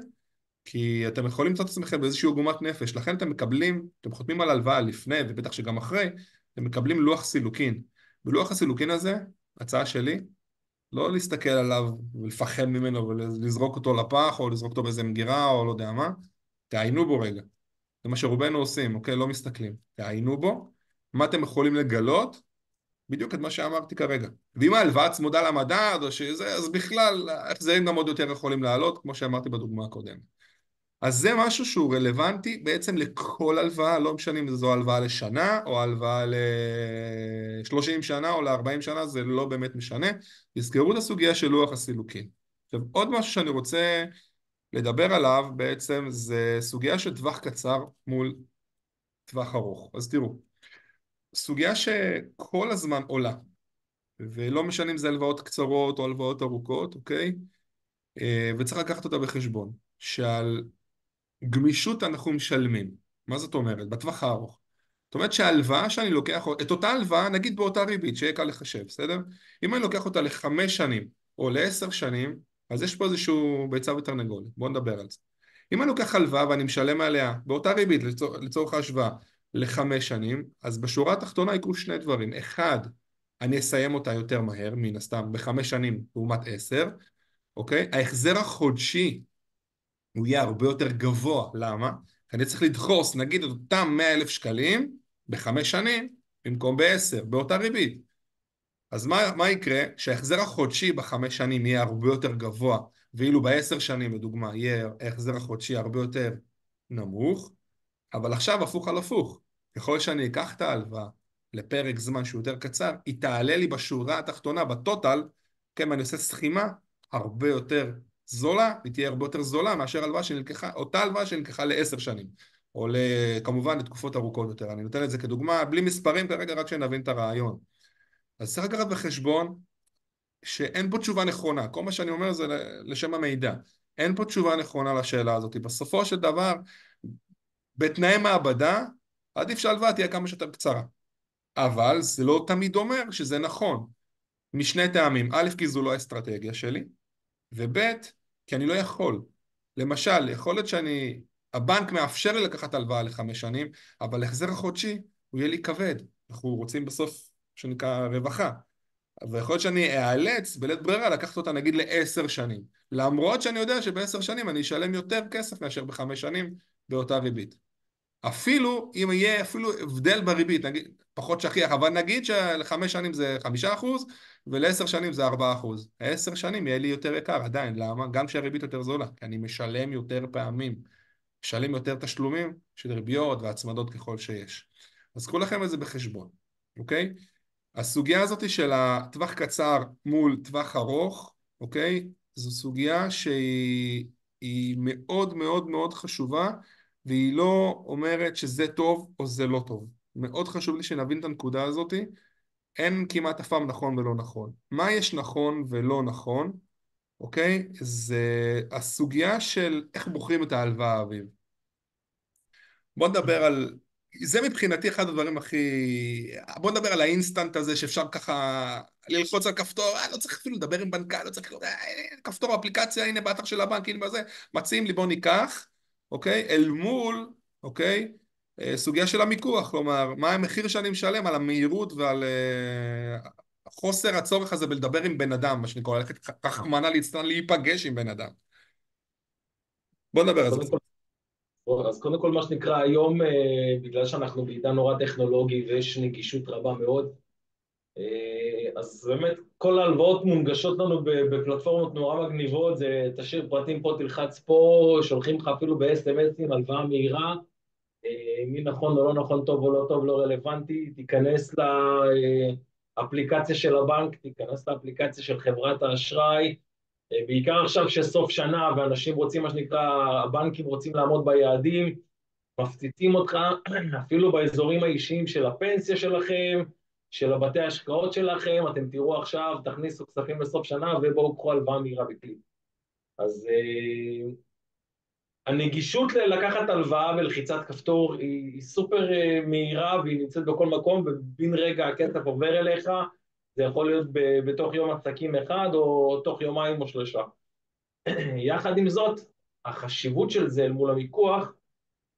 כי אתם יכולים למצוא את עצמכם באיזושהי עוגמת נפש. לכן אתם מקבלים, אתם חותמים על הלוואה לפני, ובטח שגם אחרי, אתם מקבלים לוח סילוקין. בלוח הסילוקין הזה, הצעה שלי, לא להסתכל עליו ולפחד ממנו ולזרוק אותו לפח, או לזרוק אותו באיזה מגירה, או לא יודע מה. תעיינו בו רגע. זה מה שרובנו עושים, אוקיי? לא מסתכלים. תעיינו בו. מה אתם יכולים לגלות? בדיוק את מה שאמרתי כרגע. ואם ההלוואה צמודה למדד או שזה, אז בכלל ההחזרים גם עוד יותר יכולים לעלות, כמו שאמרתי בדוגמה הקודמת. אז זה משהו שהוא רלוונטי בעצם לכל הלוואה, לא משנה אם זו הלוואה לשנה או הלוואה ל-30 שנה או ל-40 שנה, זה לא באמת משנה. תזכרו את הסוגיה של לוח הסילוקין. עכשיו עוד משהו שאני רוצה לדבר עליו בעצם זה סוגיה של טווח קצר מול טווח ארוך. אז תראו, סוגיה שכל הזמן עולה, ולא משנה אם זה הלוואות קצרות או הלוואות ארוכות, אוקיי? אה, וצריך לקחת אותה בחשבון, שעל גמישות אנחנו משלמים. מה זאת אומרת? בטווח הארוך. זאת אומרת שההלוואה שאני לוקח, את אותה הלוואה, נגיד באותה ריבית, שיהיה קל לחשב, בסדר? אם אני לוקח אותה לחמש שנים או לעשר שנים, אז יש פה איזשהו ביצה ותרנגולת, בואו נדבר על זה. אם אני לוקח הלוואה ואני משלם עליה באותה ריבית לצור, לצורך ההשוואה לחמש שנים, אז בשורה התחתונה יקרו שני דברים. אחד, אני אסיים אותה יותר מהר, מן הסתם, בחמש שנים לעומת עשר, אוקיי? ההחזר החודשי הוא יהיה הרבה יותר גבוה. למה? כי אני צריך לדחוס, נגיד, את אותם מאה אלף שקלים בחמש שנים, במקום בעשר, באותה ריבית. אז מה, מה יקרה? שההחזר החודשי בחמש שנים יהיה הרבה יותר גבוה, ואילו בעשר שנים, לדוגמה, יהיה ההחזר החודשי הרבה יותר נמוך, אבל עכשיו הפוך על הפוך. ככל שאני אקח את ההלוואה לפרק זמן שהוא יותר קצר, היא תעלה לי בשורה התחתונה, בטוטל, כן, אני עושה סכימה הרבה יותר זולה, היא תהיה הרבה יותר זולה מאשר הלוואה שנלקחה, אותה הלוואה שנלקחה לעשר שנים, או כמובן לתקופות ארוכות יותר. אני נותן את זה כדוגמה, בלי מספרים כרגע, רק שנבין את הרעיון. אז צריך לקחת בחשבון שאין פה תשובה נכונה, כל מה שאני אומר זה לשם המידע. אין פה תשובה נכונה לשאלה הזאת. בסופו של דבר, בתנאי מעבדה, עדיף שההלוואה תהיה כמה שיותר קצרה. אבל זה לא תמיד אומר שזה נכון. משני טעמים, א', כי זו לא האסטרטגיה שלי, וב', כי אני לא יכול. למשל, יכול להיות שאני, הבנק מאפשר לי לקחת הלוואה לחמש שנים, אבל החזר החודשי הוא יהיה לי כבד. אנחנו רוצים בסוף, שנקרא רווחה. ויכול להיות שאני אאלץ בלית ברירה לקחת אותה נגיד לעשר שנים. למרות שאני יודע שבעשר שנים אני אשלם יותר כסף מאשר בחמש שנים באותה ריבית. אפילו אם יהיה אפילו הבדל בריבית, נגיד, פחות שכיח, אבל נגיד שלחמש שנים זה חמישה אחוז ולעשר שנים זה ארבעה אחוז. עשר שנים יהיה לי יותר יקר עדיין, למה? גם כשהריבית יותר זולה, כי אני משלם יותר פעמים, משלם יותר תשלומים של ריביות והצמדות ככל שיש. אז קחו לכם את זה בחשבון, אוקיי? הסוגיה הזאת של הטווח קצר מול טווח ארוך, אוקיי? זו סוגיה שהיא מאוד מאוד מאוד חשובה והיא לא אומרת שזה טוב או זה לא טוב. מאוד חשוב לי שנבין את הנקודה הזאת. אין כמעט אף פעם נכון ולא נכון. מה יש נכון ולא נכון, אוקיי? זה הסוגיה של איך בוחרים את ההלוואה, אביב. בוא נדבר על זה מבחינתי אחד הדברים הכי... בוא נדבר על האינסטנט הזה שאפשר ככה ללחוץ על כפתור, אה, לא צריך אפילו לדבר עם בנקה, לא צריך... אה, כפתור אפליקציה, הנה באתר של הבנק, הנה בזה, מציעים לי בוא ניקח, אוקיי? אל מול, אוקיי? אה, סוגיה של המיקוח, כלומר, מה המחיר שאני משלם על המהירות ועל אה, חוסר הצורך הזה בלדבר עם בן אדם, מה שנקרא, ללכת רחמנא ליצלן להיפגש עם בן אדם. בוא נדבר על זה. אז קודם כל מה שנקרא היום, אה, בגלל שאנחנו בעידן נורא טכנולוגי ויש נגישות רבה מאוד, אז באמת כל ההלוואות מונגשות לנו בפלטפורמות נורא מגניבות, זה תשאיר פרטים פה, תלחץ פה, שולחים לך אפילו ב-SMSים, הלוואה מהירה, אה, מי נכון או לא נכון, טוב או לא טוב, לא רלוונטי, תיכנס לאפליקציה של הבנק, תיכנס לאפליקציה של חברת האשראי, אה, בעיקר עכשיו שסוף שנה ואנשים רוצים, מה שנקרא, הבנקים רוצים לעמוד ביעדים, מפציצים אותך אפילו באזורים האישיים של הפנסיה שלכם, של הבתי ההשקעות שלכם, אתם תראו עכשיו, תכניסו כספים לסוף שנה ובואו קחו הלוואה מהירה בקליק. אז אה, הנגישות לקחת הלוואה בלחיצת כפתור היא, היא סופר אה, מהירה והיא נמצאת בכל מקום, ובן רגע הכסף עובר אליך, זה יכול להיות ב, בתוך יום עסקים אחד או תוך יומיים או שלושה. יחד עם זאת, החשיבות של זה אל מול המיקוח,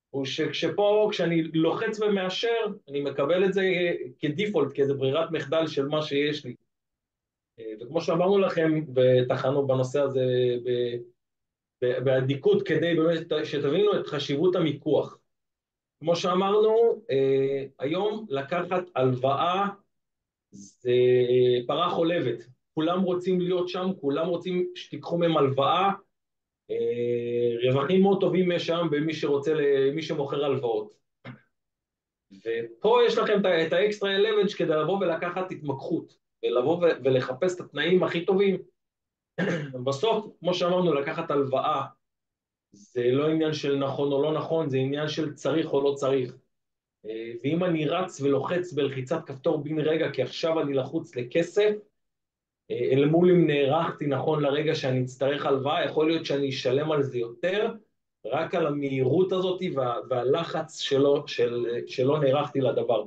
הוא שכשפה, כשאני לוחץ ומאשר, אני מקבל את זה כדיפולט, כאיזה ברירת מחדל של מה שיש לי. אה, וכמו שאמרנו לכם, וטחנו בנושא הזה באדיקות, כדי באמת שתבינו את חשיבות המיקוח. כמו שאמרנו, אה, היום לקחת הלוואה זה פרה חולבת. כולם רוצים להיות שם, כולם רוצים שתיקחו מהם הלוואה, אה, רווחים מאוד טובים יש שם במי שרוצה, מי שמוכר הלוואות. ופה יש לכם את האקסטרה אלמנט כדי לבוא ולקחת התמקחות, ולבוא ולחפש את התנאים הכי טובים. בסוף, כמו שאמרנו, לקחת הלוואה זה לא עניין של נכון או לא נכון, זה עניין של צריך או לא צריך. אה, ואם אני רץ ולוחץ בלחיצת כפתור בן רגע, כי עכשיו אני לחוץ לכסף, אה, אל מול אם נערכתי נכון לרגע שאני אצטרך הלוואה, יכול להיות שאני אשלם על זה יותר, רק על המהירות הזאת וה, והלחץ שלו, של, שלא נערכתי לדבר.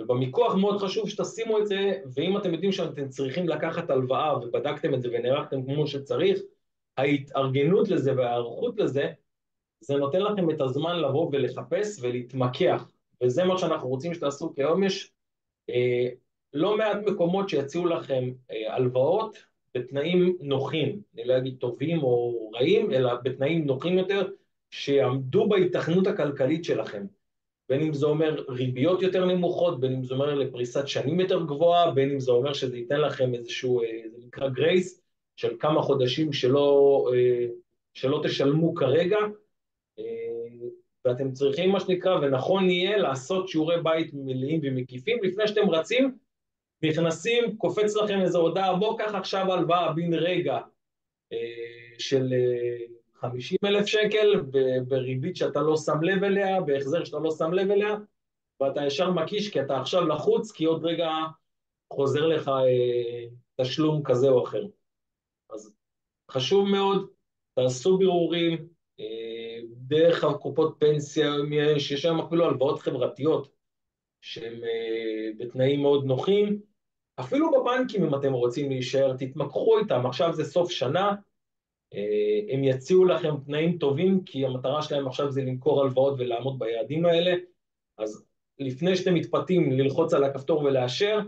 ובמיקוח מאוד חשוב שתשימו את זה, ואם אתם יודעים שאתם צריכים לקחת הלוואה ובדקתם את זה ונערכתם כמו שצריך, ההתארגנות לזה וההיערכות לזה, זה נותן לכם את הזמן לבוא ולחפש ולהתמקח, וזה מה שאנחנו רוצים שתעשו, כי היום יש אה, לא מעט מקומות שיציעו לכם אה, הלוואות בתנאים נוחים, אני לא אגיד טובים או רעים, אלא בתנאים נוחים יותר, שיעמדו בהיתכנות הכלכלית שלכם. בין אם זה אומר ריביות יותר נמוכות, בין אם זה אומר לפריסת שנים יותר גבוהה, בין אם זה אומר שזה ייתן לכם איזשהו, אה, זה נקרא גרייס, של כמה חודשים שלא, אה, שלא תשלמו כרגע, ואתם צריכים, מה שנקרא, ונכון יהיה לעשות שיעורי בית מלאים ומקיפים לפני שאתם רצים נכנסים, קופץ לכם איזו הודעה, בוא קח עכשיו הלוואה בן רגע אה, של 50 אה, אלף שקל בריבית שאתה לא שם לב אליה, בהחזר שאתה לא שם לב אליה, ואתה ישר מקיש כי אתה עכשיו לחוץ, כי עוד רגע חוזר לך אה, תשלום כזה או אחר. אז חשוב מאוד, תעשו בירורים, דרך הקופות פנסיה, שיש שם אפילו הלוואות חברתיות שהן בתנאים מאוד נוחים, אפילו בבנקים, אם אתם רוצים להישאר, תתמקחו איתם, עכשיו זה סוף שנה, אה, הם יציעו לכם תנאים טובים, כי המטרה שלהם עכשיו זה למכור הלוואות ולעמוד ביעדים האלה, אז לפני שאתם מתפתים ללחוץ על הכפתור ולאשר,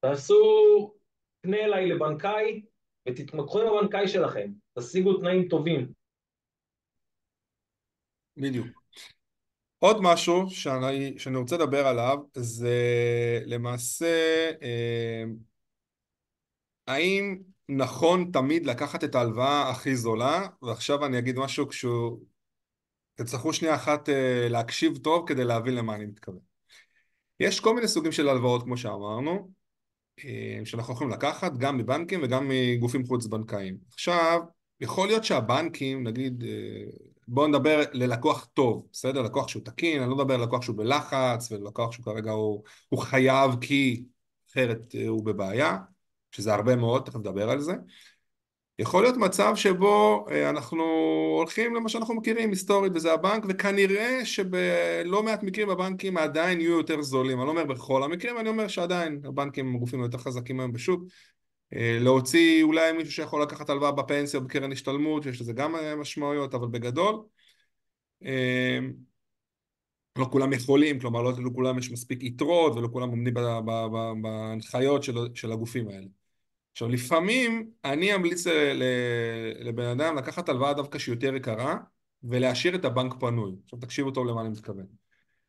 תעשו, פנה אליי לבנקאי ותתמקחו עם הבנקאי שלכם, תשיגו תנאים טובים. בדיוק. עוד משהו שאני, שאני רוצה לדבר עליו זה למעשה אה, האם נכון תמיד לקחת את ההלוואה הכי זולה ועכשיו אני אגיד משהו כשהוא תצטרכו שנייה אחת אה, להקשיב טוב כדי להבין למה אני מתכוון. יש כל מיני סוגים של הלוואות כמו שאמרנו אה, שאנחנו יכולים לקחת גם מבנקים וגם מגופים חוץ בנקאיים. עכשיו יכול להיות שהבנקים נגיד בואו נדבר ללקוח טוב, בסדר? לקוח שהוא תקין, אני לא מדבר על לקוח שהוא בלחץ ולקוח שהוא כרגע הוא, הוא חייב כי אחרת אה, הוא בבעיה, שזה הרבה מאוד, תכף נדבר על זה. יכול להיות מצב שבו אה, אנחנו הולכים למה שאנחנו מכירים היסטורית וזה הבנק וכנראה שבלא מעט מקרים הבנקים עדיין יהיו יותר זולים אני לא אומר בכל המקרים אני אומר שעדיין הבנקים הם הגופים היותר חזקים היום בשוק להוציא אולי מישהו שיכול לקחת הלוואה בפנסיה או בקרן השתלמות, יש לזה גם אה, משמעויות, אבל בגדול אה, לא כולם יכולים, כלומר לא לכולם יש מספיק יתרות ולא כולם עומדים בהנחיות של, של הגופים האלה. עכשיו לפעמים אני אמליץ לבן אדם לקחת הלוואה דווקא שהיא יותר יקרה ולהשאיר את הבנק פנוי. עכשיו תקשיבו טוב למה אני מתכוון.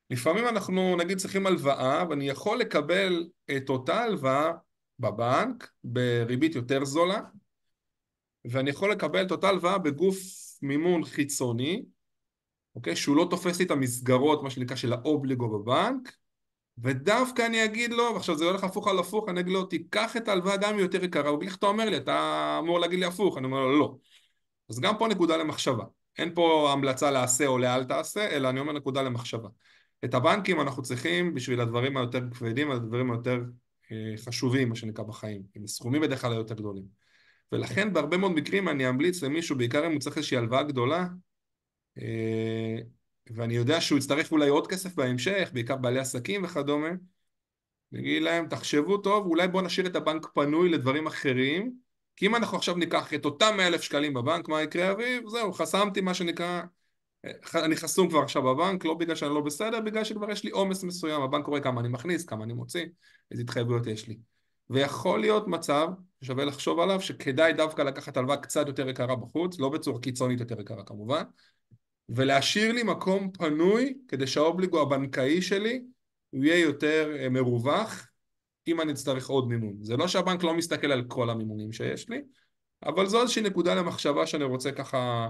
לפעמים אנחנו נגיד צריכים הלוואה ואני יכול לקבל את אותה הלוואה בבנק בריבית יותר זולה ואני יכול לקבל את אותה הלוואה בגוף מימון חיצוני אוקיי? שהוא לא תופס לי את המסגרות, מה שנקרא, של האובליגו בבנק, ודווקא אני אגיד לו, ועכשיו זה הולך הפוך על הפוך, אני אגיד לו, תיקח את ההלוואה גם היא יותר יקרה, הוא איך אתה אומר לי, אתה אמור להגיד לי הפוך, אני אומר לו, לא. אז גם פה נקודה למחשבה. אין פה המלצה לעשה או לאל תעשה, אלא אני אומר נקודה למחשבה. את הבנקים אנחנו צריכים בשביל הדברים היותר כבדים, הדברים היותר חשובים, מה שנקרא בחיים, עם סכומים בדרך כלל היותר גדולים. ולכן בהרבה מאוד מקרים אני אמליץ למישהו, בעיקר אם הוא צריך איזושהי הלוואה גדולה, אה, ואני יודע שהוא יצטרך אולי עוד כסף בהמשך, בעיקר בעלי עסקים וכדומה, נגיד להם, תחשבו טוב, אולי בואו נשאיר את הבנק פנוי לדברים אחרים, כי אם אנחנו עכשיו ניקח את אותם 100 אלף שקלים בבנק, מה יקרה אביב? זהו, חסמתי מה שנקרא, אני חסום כבר עכשיו בבנק, לא בגלל שאני לא בסדר, בגלל שכבר יש לי עומס מסוים, הבנק רואה כמה אני מכניס, כמה אני מוציא, איזה התחייבויות יש לי. ויכול להיות מצב ששווה לחשוב עליו, שכדאי דווקא לקחת הלוואה קצת יותר יקרה בחוץ, לא בצורה קיצונית יותר יקרה כמובן, ולהשאיר לי מקום פנוי כדי שהאובליגו הבנקאי שלי יהיה יותר אה, מרווח אם אני אצטרך עוד מימון. זה לא שהבנק לא מסתכל על כל המימונים שיש לי, אבל זו איזושהי נקודה למחשבה שאני רוצה ככה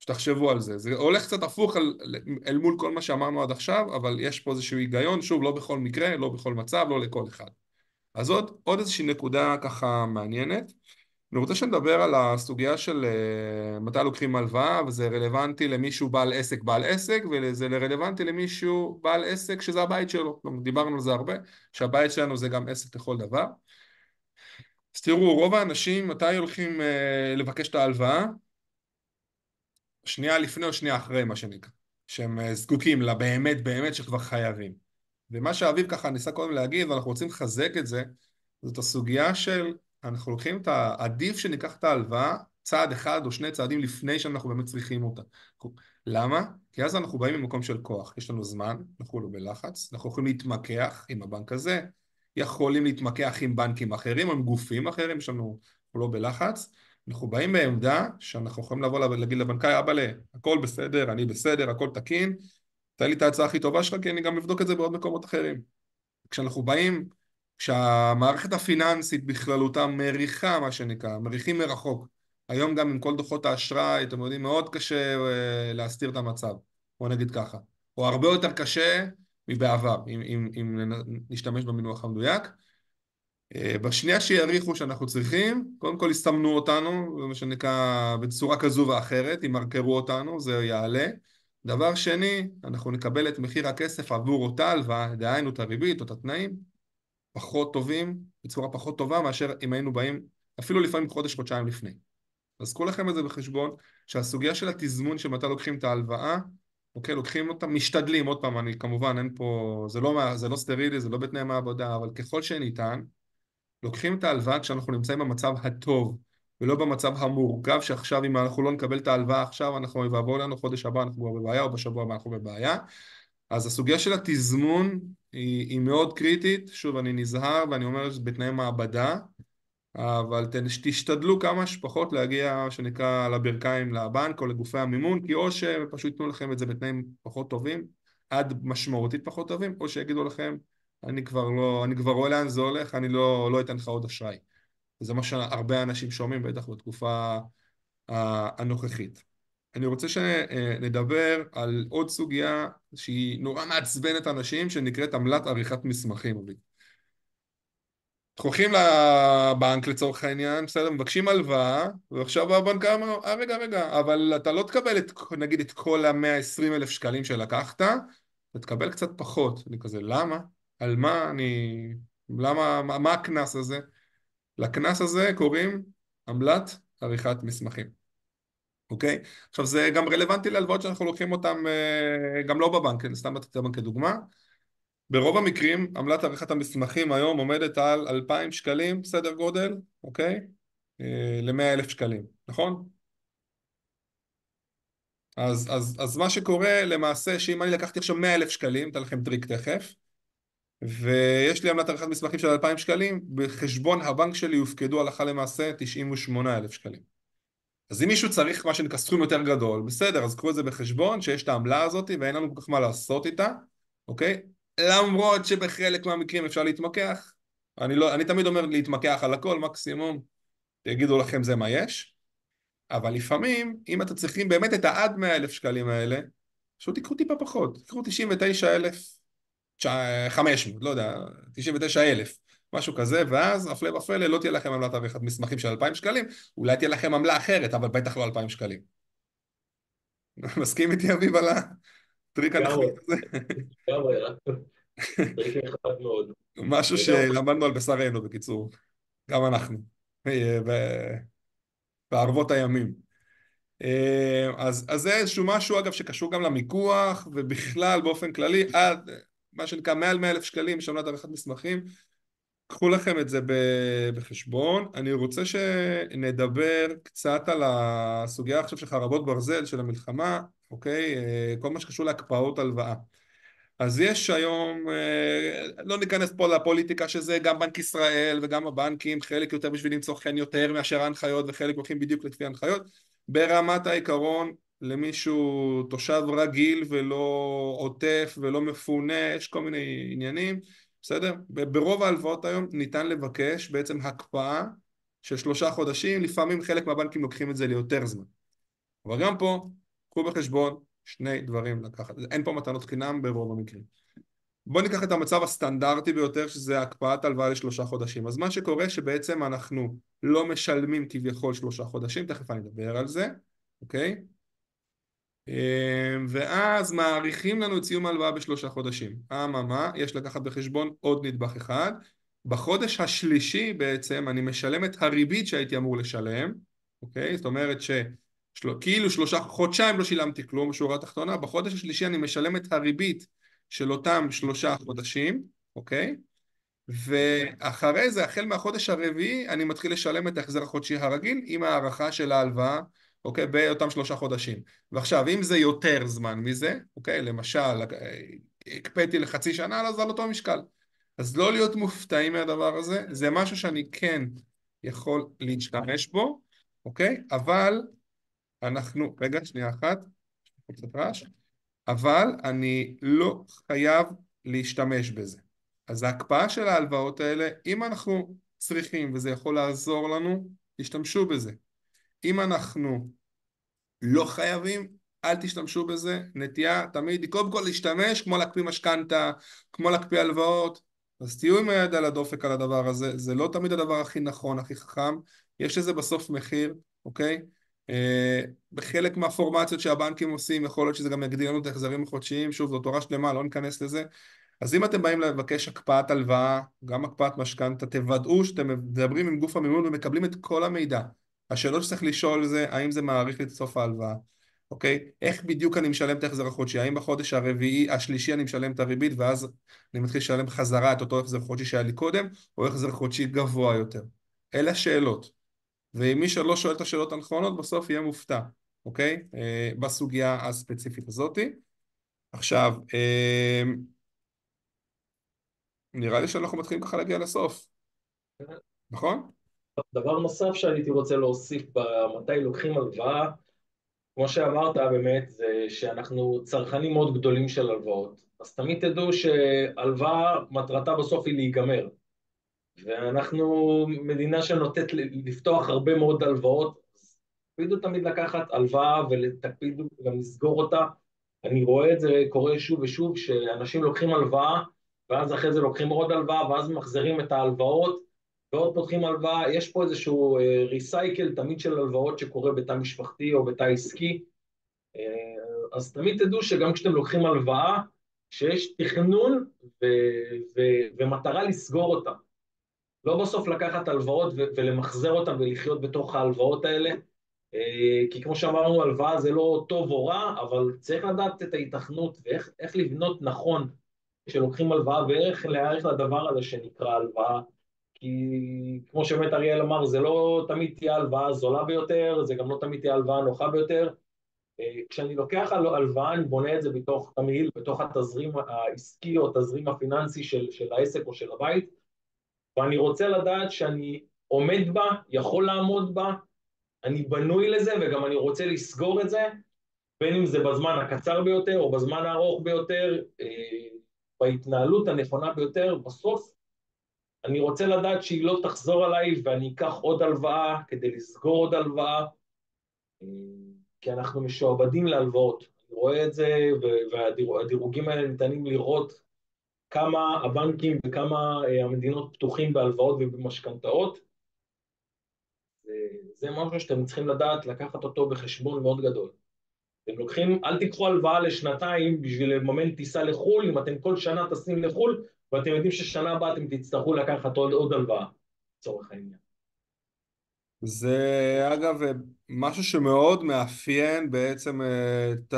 שתחשבו על זה. זה הולך קצת הפוך על, אל מול כל מה שאמרנו עד עכשיו, אבל יש פה איזשהו היגיון, שוב, לא בכל מקרה, לא בכל מצב, לא לכל אחד. אז עוד, עוד איזושהי נקודה ככה מעניינת. אני רוצה שנדבר על הסוגיה של uh, מתי לוקחים הלוואה וזה רלוונטי למישהו בעל עסק בעל עסק וזה רלוונטי למישהו בעל עסק שזה הבית שלו, דיברנו על זה הרבה, שהבית שלנו זה גם עסק לכל דבר. אז תראו, רוב האנשים מתי הולכים uh, לבקש את ההלוואה? שנייה לפני או שנייה אחרי מה שנקרא, שהם uh, זקוקים לה באמת באמת שכבר חייבים. ומה שאביב ככה ניסה קודם להגיד ואנחנו רוצים לחזק את זה, זאת הסוגיה של אנחנו לוקחים את ה... עדיף שניקח את ההלוואה צעד אחד או שני צעדים לפני שאנחנו באמת צריכים אותה. למה? כי אז אנחנו באים ממקום של כוח, יש לנו זמן, אנחנו לא בלחץ, אנחנו יכולים להתמקח עם הבנק הזה, יכולים להתמקח עם בנקים אחרים או עם גופים אחרים, יש לנו, אנחנו לא בלחץ, אנחנו באים בעמדה שאנחנו יכולים לבוא להגיד לבנקאי, אבאלה, הכל בסדר, אני בסדר, הכל תקין, תן לי את ההצעה הכי טובה שלך כי אני גם אבדוק את זה בעוד מקומות אחרים. כשאנחנו באים כשהמערכת הפיננסית בכללותה מריחה מה שנקרא, מריחים מרחוק. היום גם עם כל דוחות האשראי, אתם יודעים, מאוד קשה uh, להסתיר את המצב, בוא נגיד ככה. או הרבה יותר קשה מבעבר, אם, אם, אם נשתמש במינוח המדויק. בשנייה שיעריכו שאנחנו צריכים, קודם כל יסמנו אותנו, זה מה שנקרא, בצורה כזו ואחרת, ימרקרו אותנו, זה יעלה. דבר שני, אנחנו נקבל את מחיר הכסף עבור אותה הלוואה, דהיינו את הריבית או את התנאים, פחות טובים, בצורה פחות טובה מאשר אם היינו באים אפילו לפעמים חודש, חודשיים לפני. אז קחו לכם את זה בחשבון, שהסוגיה של התזמון של מתי לוקחים את ההלוואה, אוקיי, לוקחים אותה, משתדלים, עוד פעם, אני כמובן, אין פה, זה לא, זה לא סטרילי, זה לא בתנאי מעבודה, אבל ככל שניתן, לוקחים את ההלוואה כשאנחנו נמצאים במצב הטוב, ולא במצב המורכב שעכשיו אם אנחנו לא נקבל את ההלוואה עכשיו, אנחנו יבואו לנו חודש הבא אנחנו כבר בבעיה, או בשבוע הבא אנחנו בבעיה. אז הסוגיה של התזמון היא, היא מאוד קריטית, שוב אני נזהר ואני אומר שזה בתנאי מעבדה, אבל תשתדלו כמה שפחות להגיע, שנקרא, לברכיים לבנק או לגופי המימון, כי או שפשוט ייתנו לכם את זה בתנאים פחות טובים, עד משמעותית פחות טובים, או שיגידו לכם, אני כבר לא, אני כבר רואה לאן זה הולך, אני לא, לא אתן לך עוד אשראי. זה מה שהרבה אנשים שומעים, בטח בתקופה הנוכחית. אני רוצה שנדבר על עוד סוגיה שהיא נורא מעצבנת אנשים, שנקראת עמלת עריכת מסמכים. הולכים לבנק לצורך העניין, בסדר, מבקשים הלוואה, ועכשיו הבנק אמר, אה רגע רגע, אבל אתה לא תקבל את, נגיד את כל המאה עשרים אלף שקלים שלקחת, אתה תקבל קצת פחות. אני כזה, למה? על מה אני... למה, מה, הקנס הזה? לקנס הזה קוראים עמלת עריכת מסמכים. אוקיי? עכשיו זה גם רלוונטי להלוואות שאנחנו לוקחים אותן אה, גם לא בבנק, סתם לתת את כדוגמה. ברוב המקרים עמלת עריכת המסמכים היום עומדת על 2,000 שקלים סדר גודל, אוקיי? אה, ל-100 אלף שקלים, נכון? אז, אז, אז מה שקורה למעשה שאם אני לקחתי עכשיו 100 אלף שקלים, אתן לכם טריק תכף, ויש לי עמלת עריכת מסמכים של 2,000 שקלים, בחשבון הבנק שלי יופקדו הלכה למעשה 98 אלף שקלים. אז אם מישהו צריך מה שנקרא סכום יותר גדול, בסדר, אז קחו את זה בחשבון שיש את העמלה הזאת ואין לנו כל כך מה לעשות איתה, אוקיי? למרות שבחלק מהמקרים אפשר להתמקח, אני, לא, אני תמיד אומר להתמקח על הכל, מקסימום יגידו לכם זה מה יש, אבל לפעמים אם אתם צריכים באמת את העד 100 אלף שקלים האלה, פשוט תיקחו טיפה פחות, תיקחו 99,500, לא יודע, 99,000, משהו כזה, ואז הפלא ופלא לא תהיה לכם עמלת עריכת מסמכים של 2,000 שקלים, אולי תהיה לכם עמלה אחרת, אבל בטח לא 2,000 שקלים. מסכים איתי אביב על הטריק הנחמד הזה? לגמרי, טריק נחמד מאוד. משהו שלמדנו על בשרנו בקיצור, גם אנחנו, אה, בערבות הימים. אה, אז, אז זה איזשהו משהו אגב שקשור גם למיקוח ובכלל באופן כללי עד מה שנקרא מעל 100 אלף שקלים שנה עריכת מסמכים. קחו לכם את זה בחשבון. אני רוצה שנדבר קצת על הסוגיה עכשיו של חרבות ברזל של המלחמה אוקיי? אה, כל מה שקשור להקפאות הלוואה. אז יש היום, אה, לא ניכנס פה לפוליטיקה שזה גם בנק ישראל וגם הבנקים, חלק יותר בשביל למצוא חן יותר מאשר ההנחיות וחלק הולכים בדיוק לפי ההנחיות. ברמת העיקרון, למישהו תושב רגיל ולא עוטף ולא מפונה, יש כל מיני עניינים, בסדר? ברוב ההלוואות היום ניתן לבקש בעצם הקפאה של שלושה חודשים, לפעמים חלק מהבנקים לוקחים את זה ליותר זמן. אבל גם פה, קחו בחשבון, שני דברים לקחת, אין פה מתנות חינם ברוב המקרים. בואו ניקח את המצב הסטנדרטי ביותר שזה הקפאת הלוואה לשלושה חודשים. אז מה שקורה שבעצם אנחנו לא משלמים כביכול שלושה חודשים, תכף אני אדבר על זה, אוקיי? אמ, ואז מעריכים לנו את סיום ההלוואה בשלושה חודשים. אממה, יש לקחת בחשבון עוד נדבך אחד. בחודש השלישי בעצם אני משלם את הריבית שהייתי אמור לשלם, אוקיי? זאת אומרת ש... של... כאילו שלושה חודשיים לא שילמתי כלום בשורה התחתונה, בחודש השלישי אני משלם את הריבית של אותם שלושה חודשים, אוקיי? ואחרי זה, החל מהחודש הרביעי, אני מתחיל לשלם את ההחזר החודשי הרגיל עם הערכה של ההלוואה, אוקיי? באותם שלושה חודשים. ועכשיו, אם זה יותר זמן מזה, אוקיי? למשל, הקפאתי לחצי שנה, אז על אותו משקל. אז לא להיות מופתעים מהדבר הזה, זה משהו שאני כן יכול להשתמש בו, אוקיי? אבל אנחנו, רגע, שנייה אחת, קצת רעש, אבל אני לא חייב להשתמש בזה. אז ההקפאה של ההלוואות האלה, אם אנחנו צריכים וזה יכול לעזור לנו, תשתמשו בזה. אם אנחנו לא חייבים, אל תשתמשו בזה. נטייה תמיד היא קודם כל להשתמש, כמו להקפיא משכנתה, כמו להקפיא הלוואות. אז תהיו עם היד על הדופק על הדבר הזה, זה לא תמיד הדבר הכי נכון, הכי חכם, יש לזה בסוף מחיר, אוקיי? אה, בחלק מהפורמציות שהבנקים עושים יכול להיות שזה גם יגדיל לנו את ההחזרים החודשיים שוב זו תורה שלמה לא ניכנס לזה אז אם אתם באים לבקש הקפאת הלוואה גם הקפאת משכנתה תוודאו שאתם מדברים עם גוף המימון ומקבלים את כל המידע השאלות שצריך לשאול זה האם זה מעריך לי את סוף ההלוואה אוקיי? איך בדיוק אני משלם את ההחזר החודשי? האם בחודש הרביעי, השלישי אני משלם את הריבית ואז אני מתחיל לשלם חזרה את אותו החזר חודשי שהיה לי קודם או החזר חודשי גבוה יותר? אלה השאלות ואם מי שלא שואל את השאלות הנכונות בסוף יהיה מופתע, אוקיי? אה, בסוגיה הספציפית הזאתי. עכשיו, אה, נראה לי שאנחנו מתחילים ככה להגיע לסוף, נכון? דבר נוסף שהייתי רוצה להוסיף במתי לוקחים הלוואה, כמו שאמרת באמת, זה שאנחנו צרכנים מאוד גדולים של הלוואות. אז תמיד תדעו שהלוואה מטרתה בסוף היא להיגמר. ואנחנו מדינה שנוטית לפתוח הרבה מאוד הלוואות, אז תקפידו תמיד לקחת הלוואה ותקפידו גם לסגור אותה. אני רואה את זה קורה שוב ושוב, שאנשים לוקחים הלוואה, ואז אחרי זה לוקחים עוד הלוואה, ואז מחזירים את ההלוואות, ועוד פותחים הלוואה. יש פה איזשהו ריסייקל תמיד של הלוואות שקורה בתא משפחתי או בתא עסקי. אה, אז תמיד תדעו שגם כשאתם לוקחים הלוואה, שיש תכנון ו- ו- ומטרה לסגור אותה. לא בסוף לקחת הלוואות ולמחזר אותן ולחיות בתוך ההלוואות האלה, אה, כי כמו שאמרנו, הלוואה זה לא טוב או רע, אבל צריך לדעת את ההיתכנות ואיך לבנות נכון כשלוקחים הלוואה ואיך להיערך לדבר הזה שנקרא הלוואה. כי כמו שבאמת אריאל אמר, זה לא תמיד תהיה הלוואה זולה ביותר, זה גם לא תמיד תהיה הלוואה נוחה ביותר. אה, כשאני לוקח הלוואה, אני בונה את זה בתוך תמהיל, בתוך התזרים העסקי או התזרים הפיננסי של, של העסק או של הבית, ואני רוצה לדעת שאני עומד בה, יכול לעמוד בה, אני בנוי לזה וגם אני רוצה לסגור את זה, בין אם זה בזמן הקצר ביותר או בזמן הארוך ביותר, אה, בהתנהלות הנכונה ביותר, בסוף אני רוצה לדעת שהיא לא תחזור עליי ואני אקח עוד הלוואה כדי לסגור עוד הלוואה, אה, כי אנחנו משועבדים להלוואות. אני רואה את זה, והדירוגים האלה ניתנים לראות כמה הבנקים וכמה אה, המדינות פתוחים בהלוואות ובמשכנתאות. זה משהו שאתם צריכים לדעת לקחת אותו בחשבון מאוד גדול. אתם לוקחים, אל תיקחו הלוואה לשנתיים בשביל לממן טיסה לחו"ל, אם אתם כל שנה טסים לחו"ל, ואתם יודעים ששנה הבאה אתם תצטרכו לקחת עוד, עוד הלוואה, לצורך העניין. זה אגב משהו שמאוד מאפיין בעצם אה, את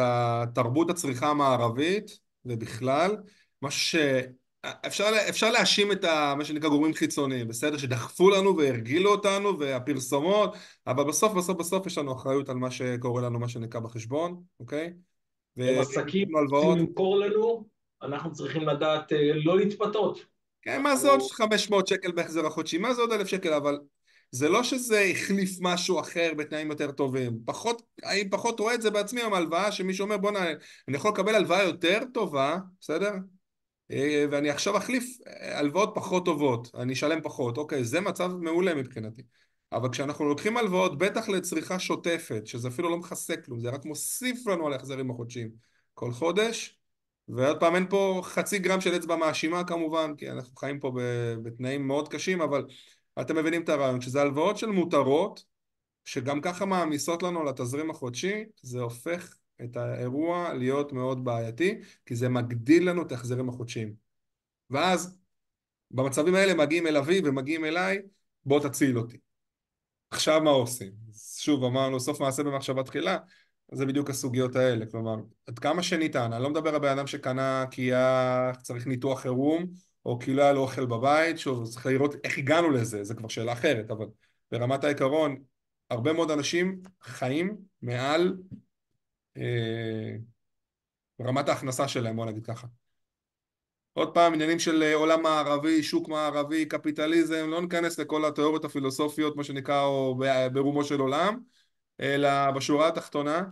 תרבות הצריכה המערבית ובכלל, משהו שאפשר אפשר להאשים את ה, מה שנקרא גורמים חיצוניים, בסדר? שדחפו לנו והרגילו אותנו והפרסומות, אבל בסוף בסוף בסוף יש לנו אחריות על מה שקורה לנו, מה שנקרא בחשבון, אוקיי? הם עסקים צריכים למכור לנו, אנחנו צריכים לדעת אה, לא להתפתות. כן, מה זה עוד 500 שקל בהחזר החודשי? מה זה עוד 1,000 שקל? אבל זה לא שזה החליף משהו אחר בתנאים יותר טובים. פחות, אני פחות רואה את זה בעצמי עם הלוואה, שמישהו אומר בואנה, אני יכול לקבל הלוואה יותר טובה, בסדר? אה, ואני עכשיו אחליף אה, הלוואות פחות טובות, אני אשלם פחות, אוקיי, זה מצב מעולה מבחינתי. אבל כשאנחנו לוקחים הלוואות, בטח לצריכה שוטפת, שזה אפילו לא מכסה כלום, זה רק מוסיף לנו על ההחזרים החודשיים כל חודש, ועוד פעם אין פה חצי גרם של אצבע מאשימה כמובן, כי אנחנו חיים פה בתנאים מאוד קשים, אבל אתם מבינים את הרעיון, שזה הלוואות של מותרות, שגם ככה מעמיסות לנו על התזרים החודשי, זה הופך את האירוע להיות מאוד בעייתי, כי זה מגדיל לנו את ההחזרים החודשיים. ואז במצבים האלה מגיעים אל אבי ומגיעים אליי, בוא תציל אותי. עכשיו מה עושים? שוב אמרנו סוף מעשה במחשבה תחילה, זה בדיוק הסוגיות האלה, כלומר, עד כמה שניתן, אני לא מדבר על בן אדם שקנה כי היה צריך ניתוח חירום, או כי לא היה לו אוכל בבית, שוב, צריך לראות איך הגענו לזה, זה כבר שאלה אחרת, אבל ברמת העיקרון, הרבה מאוד אנשים חיים מעל אה, רמת ההכנסה שלהם, בוא נגיד ככה. עוד פעם, עניינים של אה, עולם מערבי, שוק מערבי, קפיטליזם, לא ניכנס לכל התיאוריות הפילוסופיות, מה שנקרא, או ברומו של עולם, אלא בשורה התחתונה,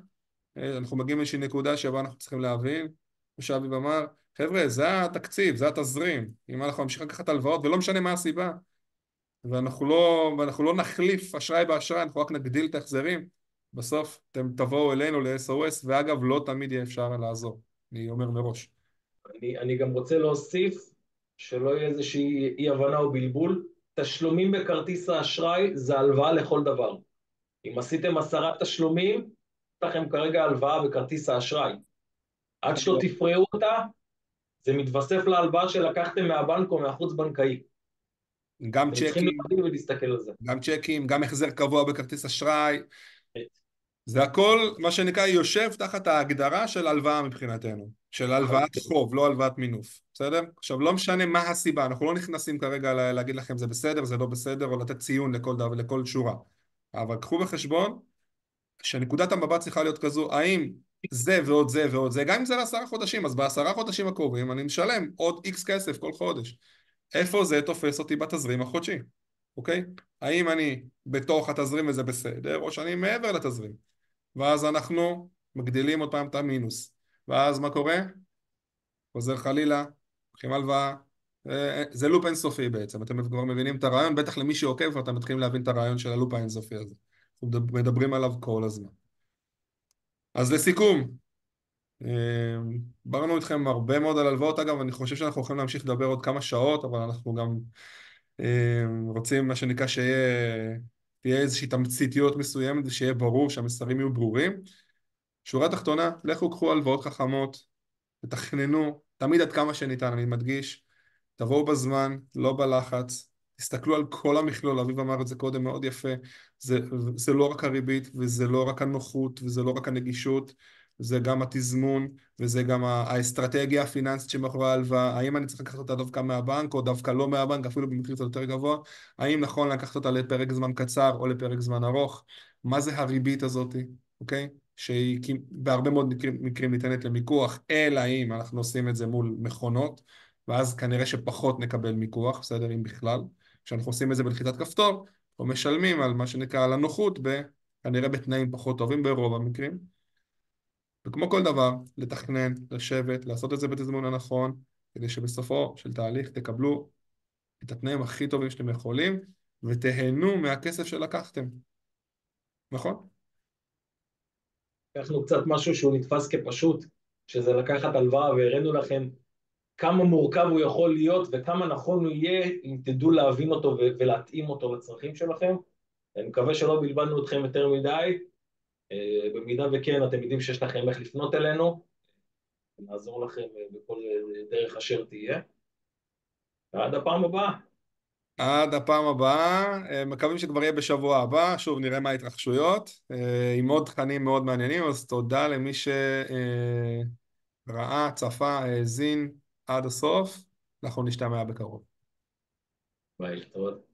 אה, אנחנו מגיעים לאיזושהי נקודה שבה אנחנו צריכים להבין, כמו שאביב אמר, חבר'ה, זה התקציב, זה התזרים. אם אנחנו נמשיך לקחת הלוואות, ולא משנה מה הסיבה, ואנחנו לא, ואנחנו לא נחליף אשראי באשראי, אנחנו רק נגדיל את ההחזרים, בסוף אתם תבואו אלינו ל-SOS, ואגב, לא תמיד יהיה אפשר לעזור. אני אומר מראש. אני, אני גם רוצה להוסיף, שלא יהיה איזושהי אי-הבנה או בלבול, תשלומים בכרטיס האשראי זה הלוואה לכל דבר. אם עשיתם עשרה תשלומים, יש לכם כרגע הלוואה בכרטיס האשראי. עד שלא תפרעו אותה, זה מתווסף להלוואה שלקחתם מהבנק או מהחוץ בנקאי. גם צ'קים. גם צ'קים, גם החזר קבוע בכרטיס אשראי. זה הכל, מה שנקרא, יושב תחת ההגדרה של הלוואה מבחינתנו. של הלוואת חוב, לא הלוואת מינוף, בסדר? עכשיו, לא משנה מה הסיבה, אנחנו לא נכנסים כרגע להגיד לכם זה בסדר, זה לא בסדר, או לתת ציון לכל, דבר, לכל שורה. אבל קחו בחשבון שנקודת המבט צריכה להיות כזו, האם זה ועוד זה ועוד זה, גם אם זה לעשרה חודשים, אז בעשרה חודשים הקרובים אני משלם עוד איקס כסף כל חודש. איפה זה תופס אותי בתזרים החודשי, אוקיי? האם אני בתוך התזרים וזה בסדר, או שאני מעבר לתזרים. ואז אנחנו מגדילים עוד פעם את המינוס. ואז מה קורה? חוזר חלילה, לוקחים הלוואה, אה, זה לופ אינסופי בעצם, אתם כבר מבינים את הרעיון, בטח למי שעוקב ואתם מתחילים להבין את הרעיון של הלופ האינסופי הזה. אנחנו מדברים עליו כל הזמן. אז לסיכום, דיברנו איתכם הרבה מאוד על הלוואות, אגב, אני חושב שאנחנו יכולים להמשיך לדבר עוד כמה שעות, אבל אנחנו גם רוצים, מה שנקרא, שיהיה תהיה איזושהי תמציתיות מסוימת ושיהיה ברור שהמסרים יהיו ברורים. שורה תחתונה, לכו קחו הלוואות חכמות, תתכננו, תמיד עד כמה שניתן, אני מדגיש, תבואו בזמן, לא בלחץ, תסתכלו על כל המכלול, אביב אמר את זה קודם מאוד יפה, זה, זה לא רק הריבית וזה לא רק הנוחות וזה לא רק הנגישות, זה גם התזמון וזה גם האסטרטגיה הפיננסית שמאחורי ההלוואה, האם אני צריך לקחת אותה דווקא מהבנק או דווקא לא מהבנק, אפילו במחיר קצת יותר גבוה, האם נכון לקחת אותה לפרק זמן קצר או לפרק זמן ארוך, מה זה הריבית הזאת, אוקיי? שהיא בהרבה מאוד מקרים, מקרים ניתנת למיקוח, אלא אם אנחנו עושים את זה מול מכונות, ואז כנראה שפחות נקבל מיקוח, בסדר, אם בכלל. כשאנחנו עושים את זה בלחיצת כפתור, או משלמים על מה שנקרא על הנוחות, כנראה בתנאים פחות טובים ברוב המקרים. וכמו כל דבר, לתכנן, לשבת, לעשות את זה בתזמון הנכון, כדי שבסופו של תהליך תקבלו את התנאים הכי טובים שאתם יכולים, ותהנו מהכסף שלקחתם. נכון? לקחנו קצת משהו שהוא נתפס כפשוט, שזה לקחת הלוואה והראינו לכם כמה מורכב הוא יכול להיות וכמה נכון הוא יהיה אם תדעו להבין אותו ולהתאים אותו לצרכים שלכם. אני מקווה שלא בלבלנו אתכם יותר מדי. אה, במידה וכן, אתם יודעים שיש לכם איך לפנות אלינו, נעזור לכם אה, בכל דרך אשר תהיה. ועד הפעם הבאה. עד הפעם הבאה, אה, מקווים שכבר יהיה בשבוע הבא, שוב נראה מה ההתרחשויות, עם עוד תכנים מאוד מעניינים, אז תודה למי שראה, צפה, האזין עד הסוף, אנחנו נשתמע בקרוב. ביי, להתראות.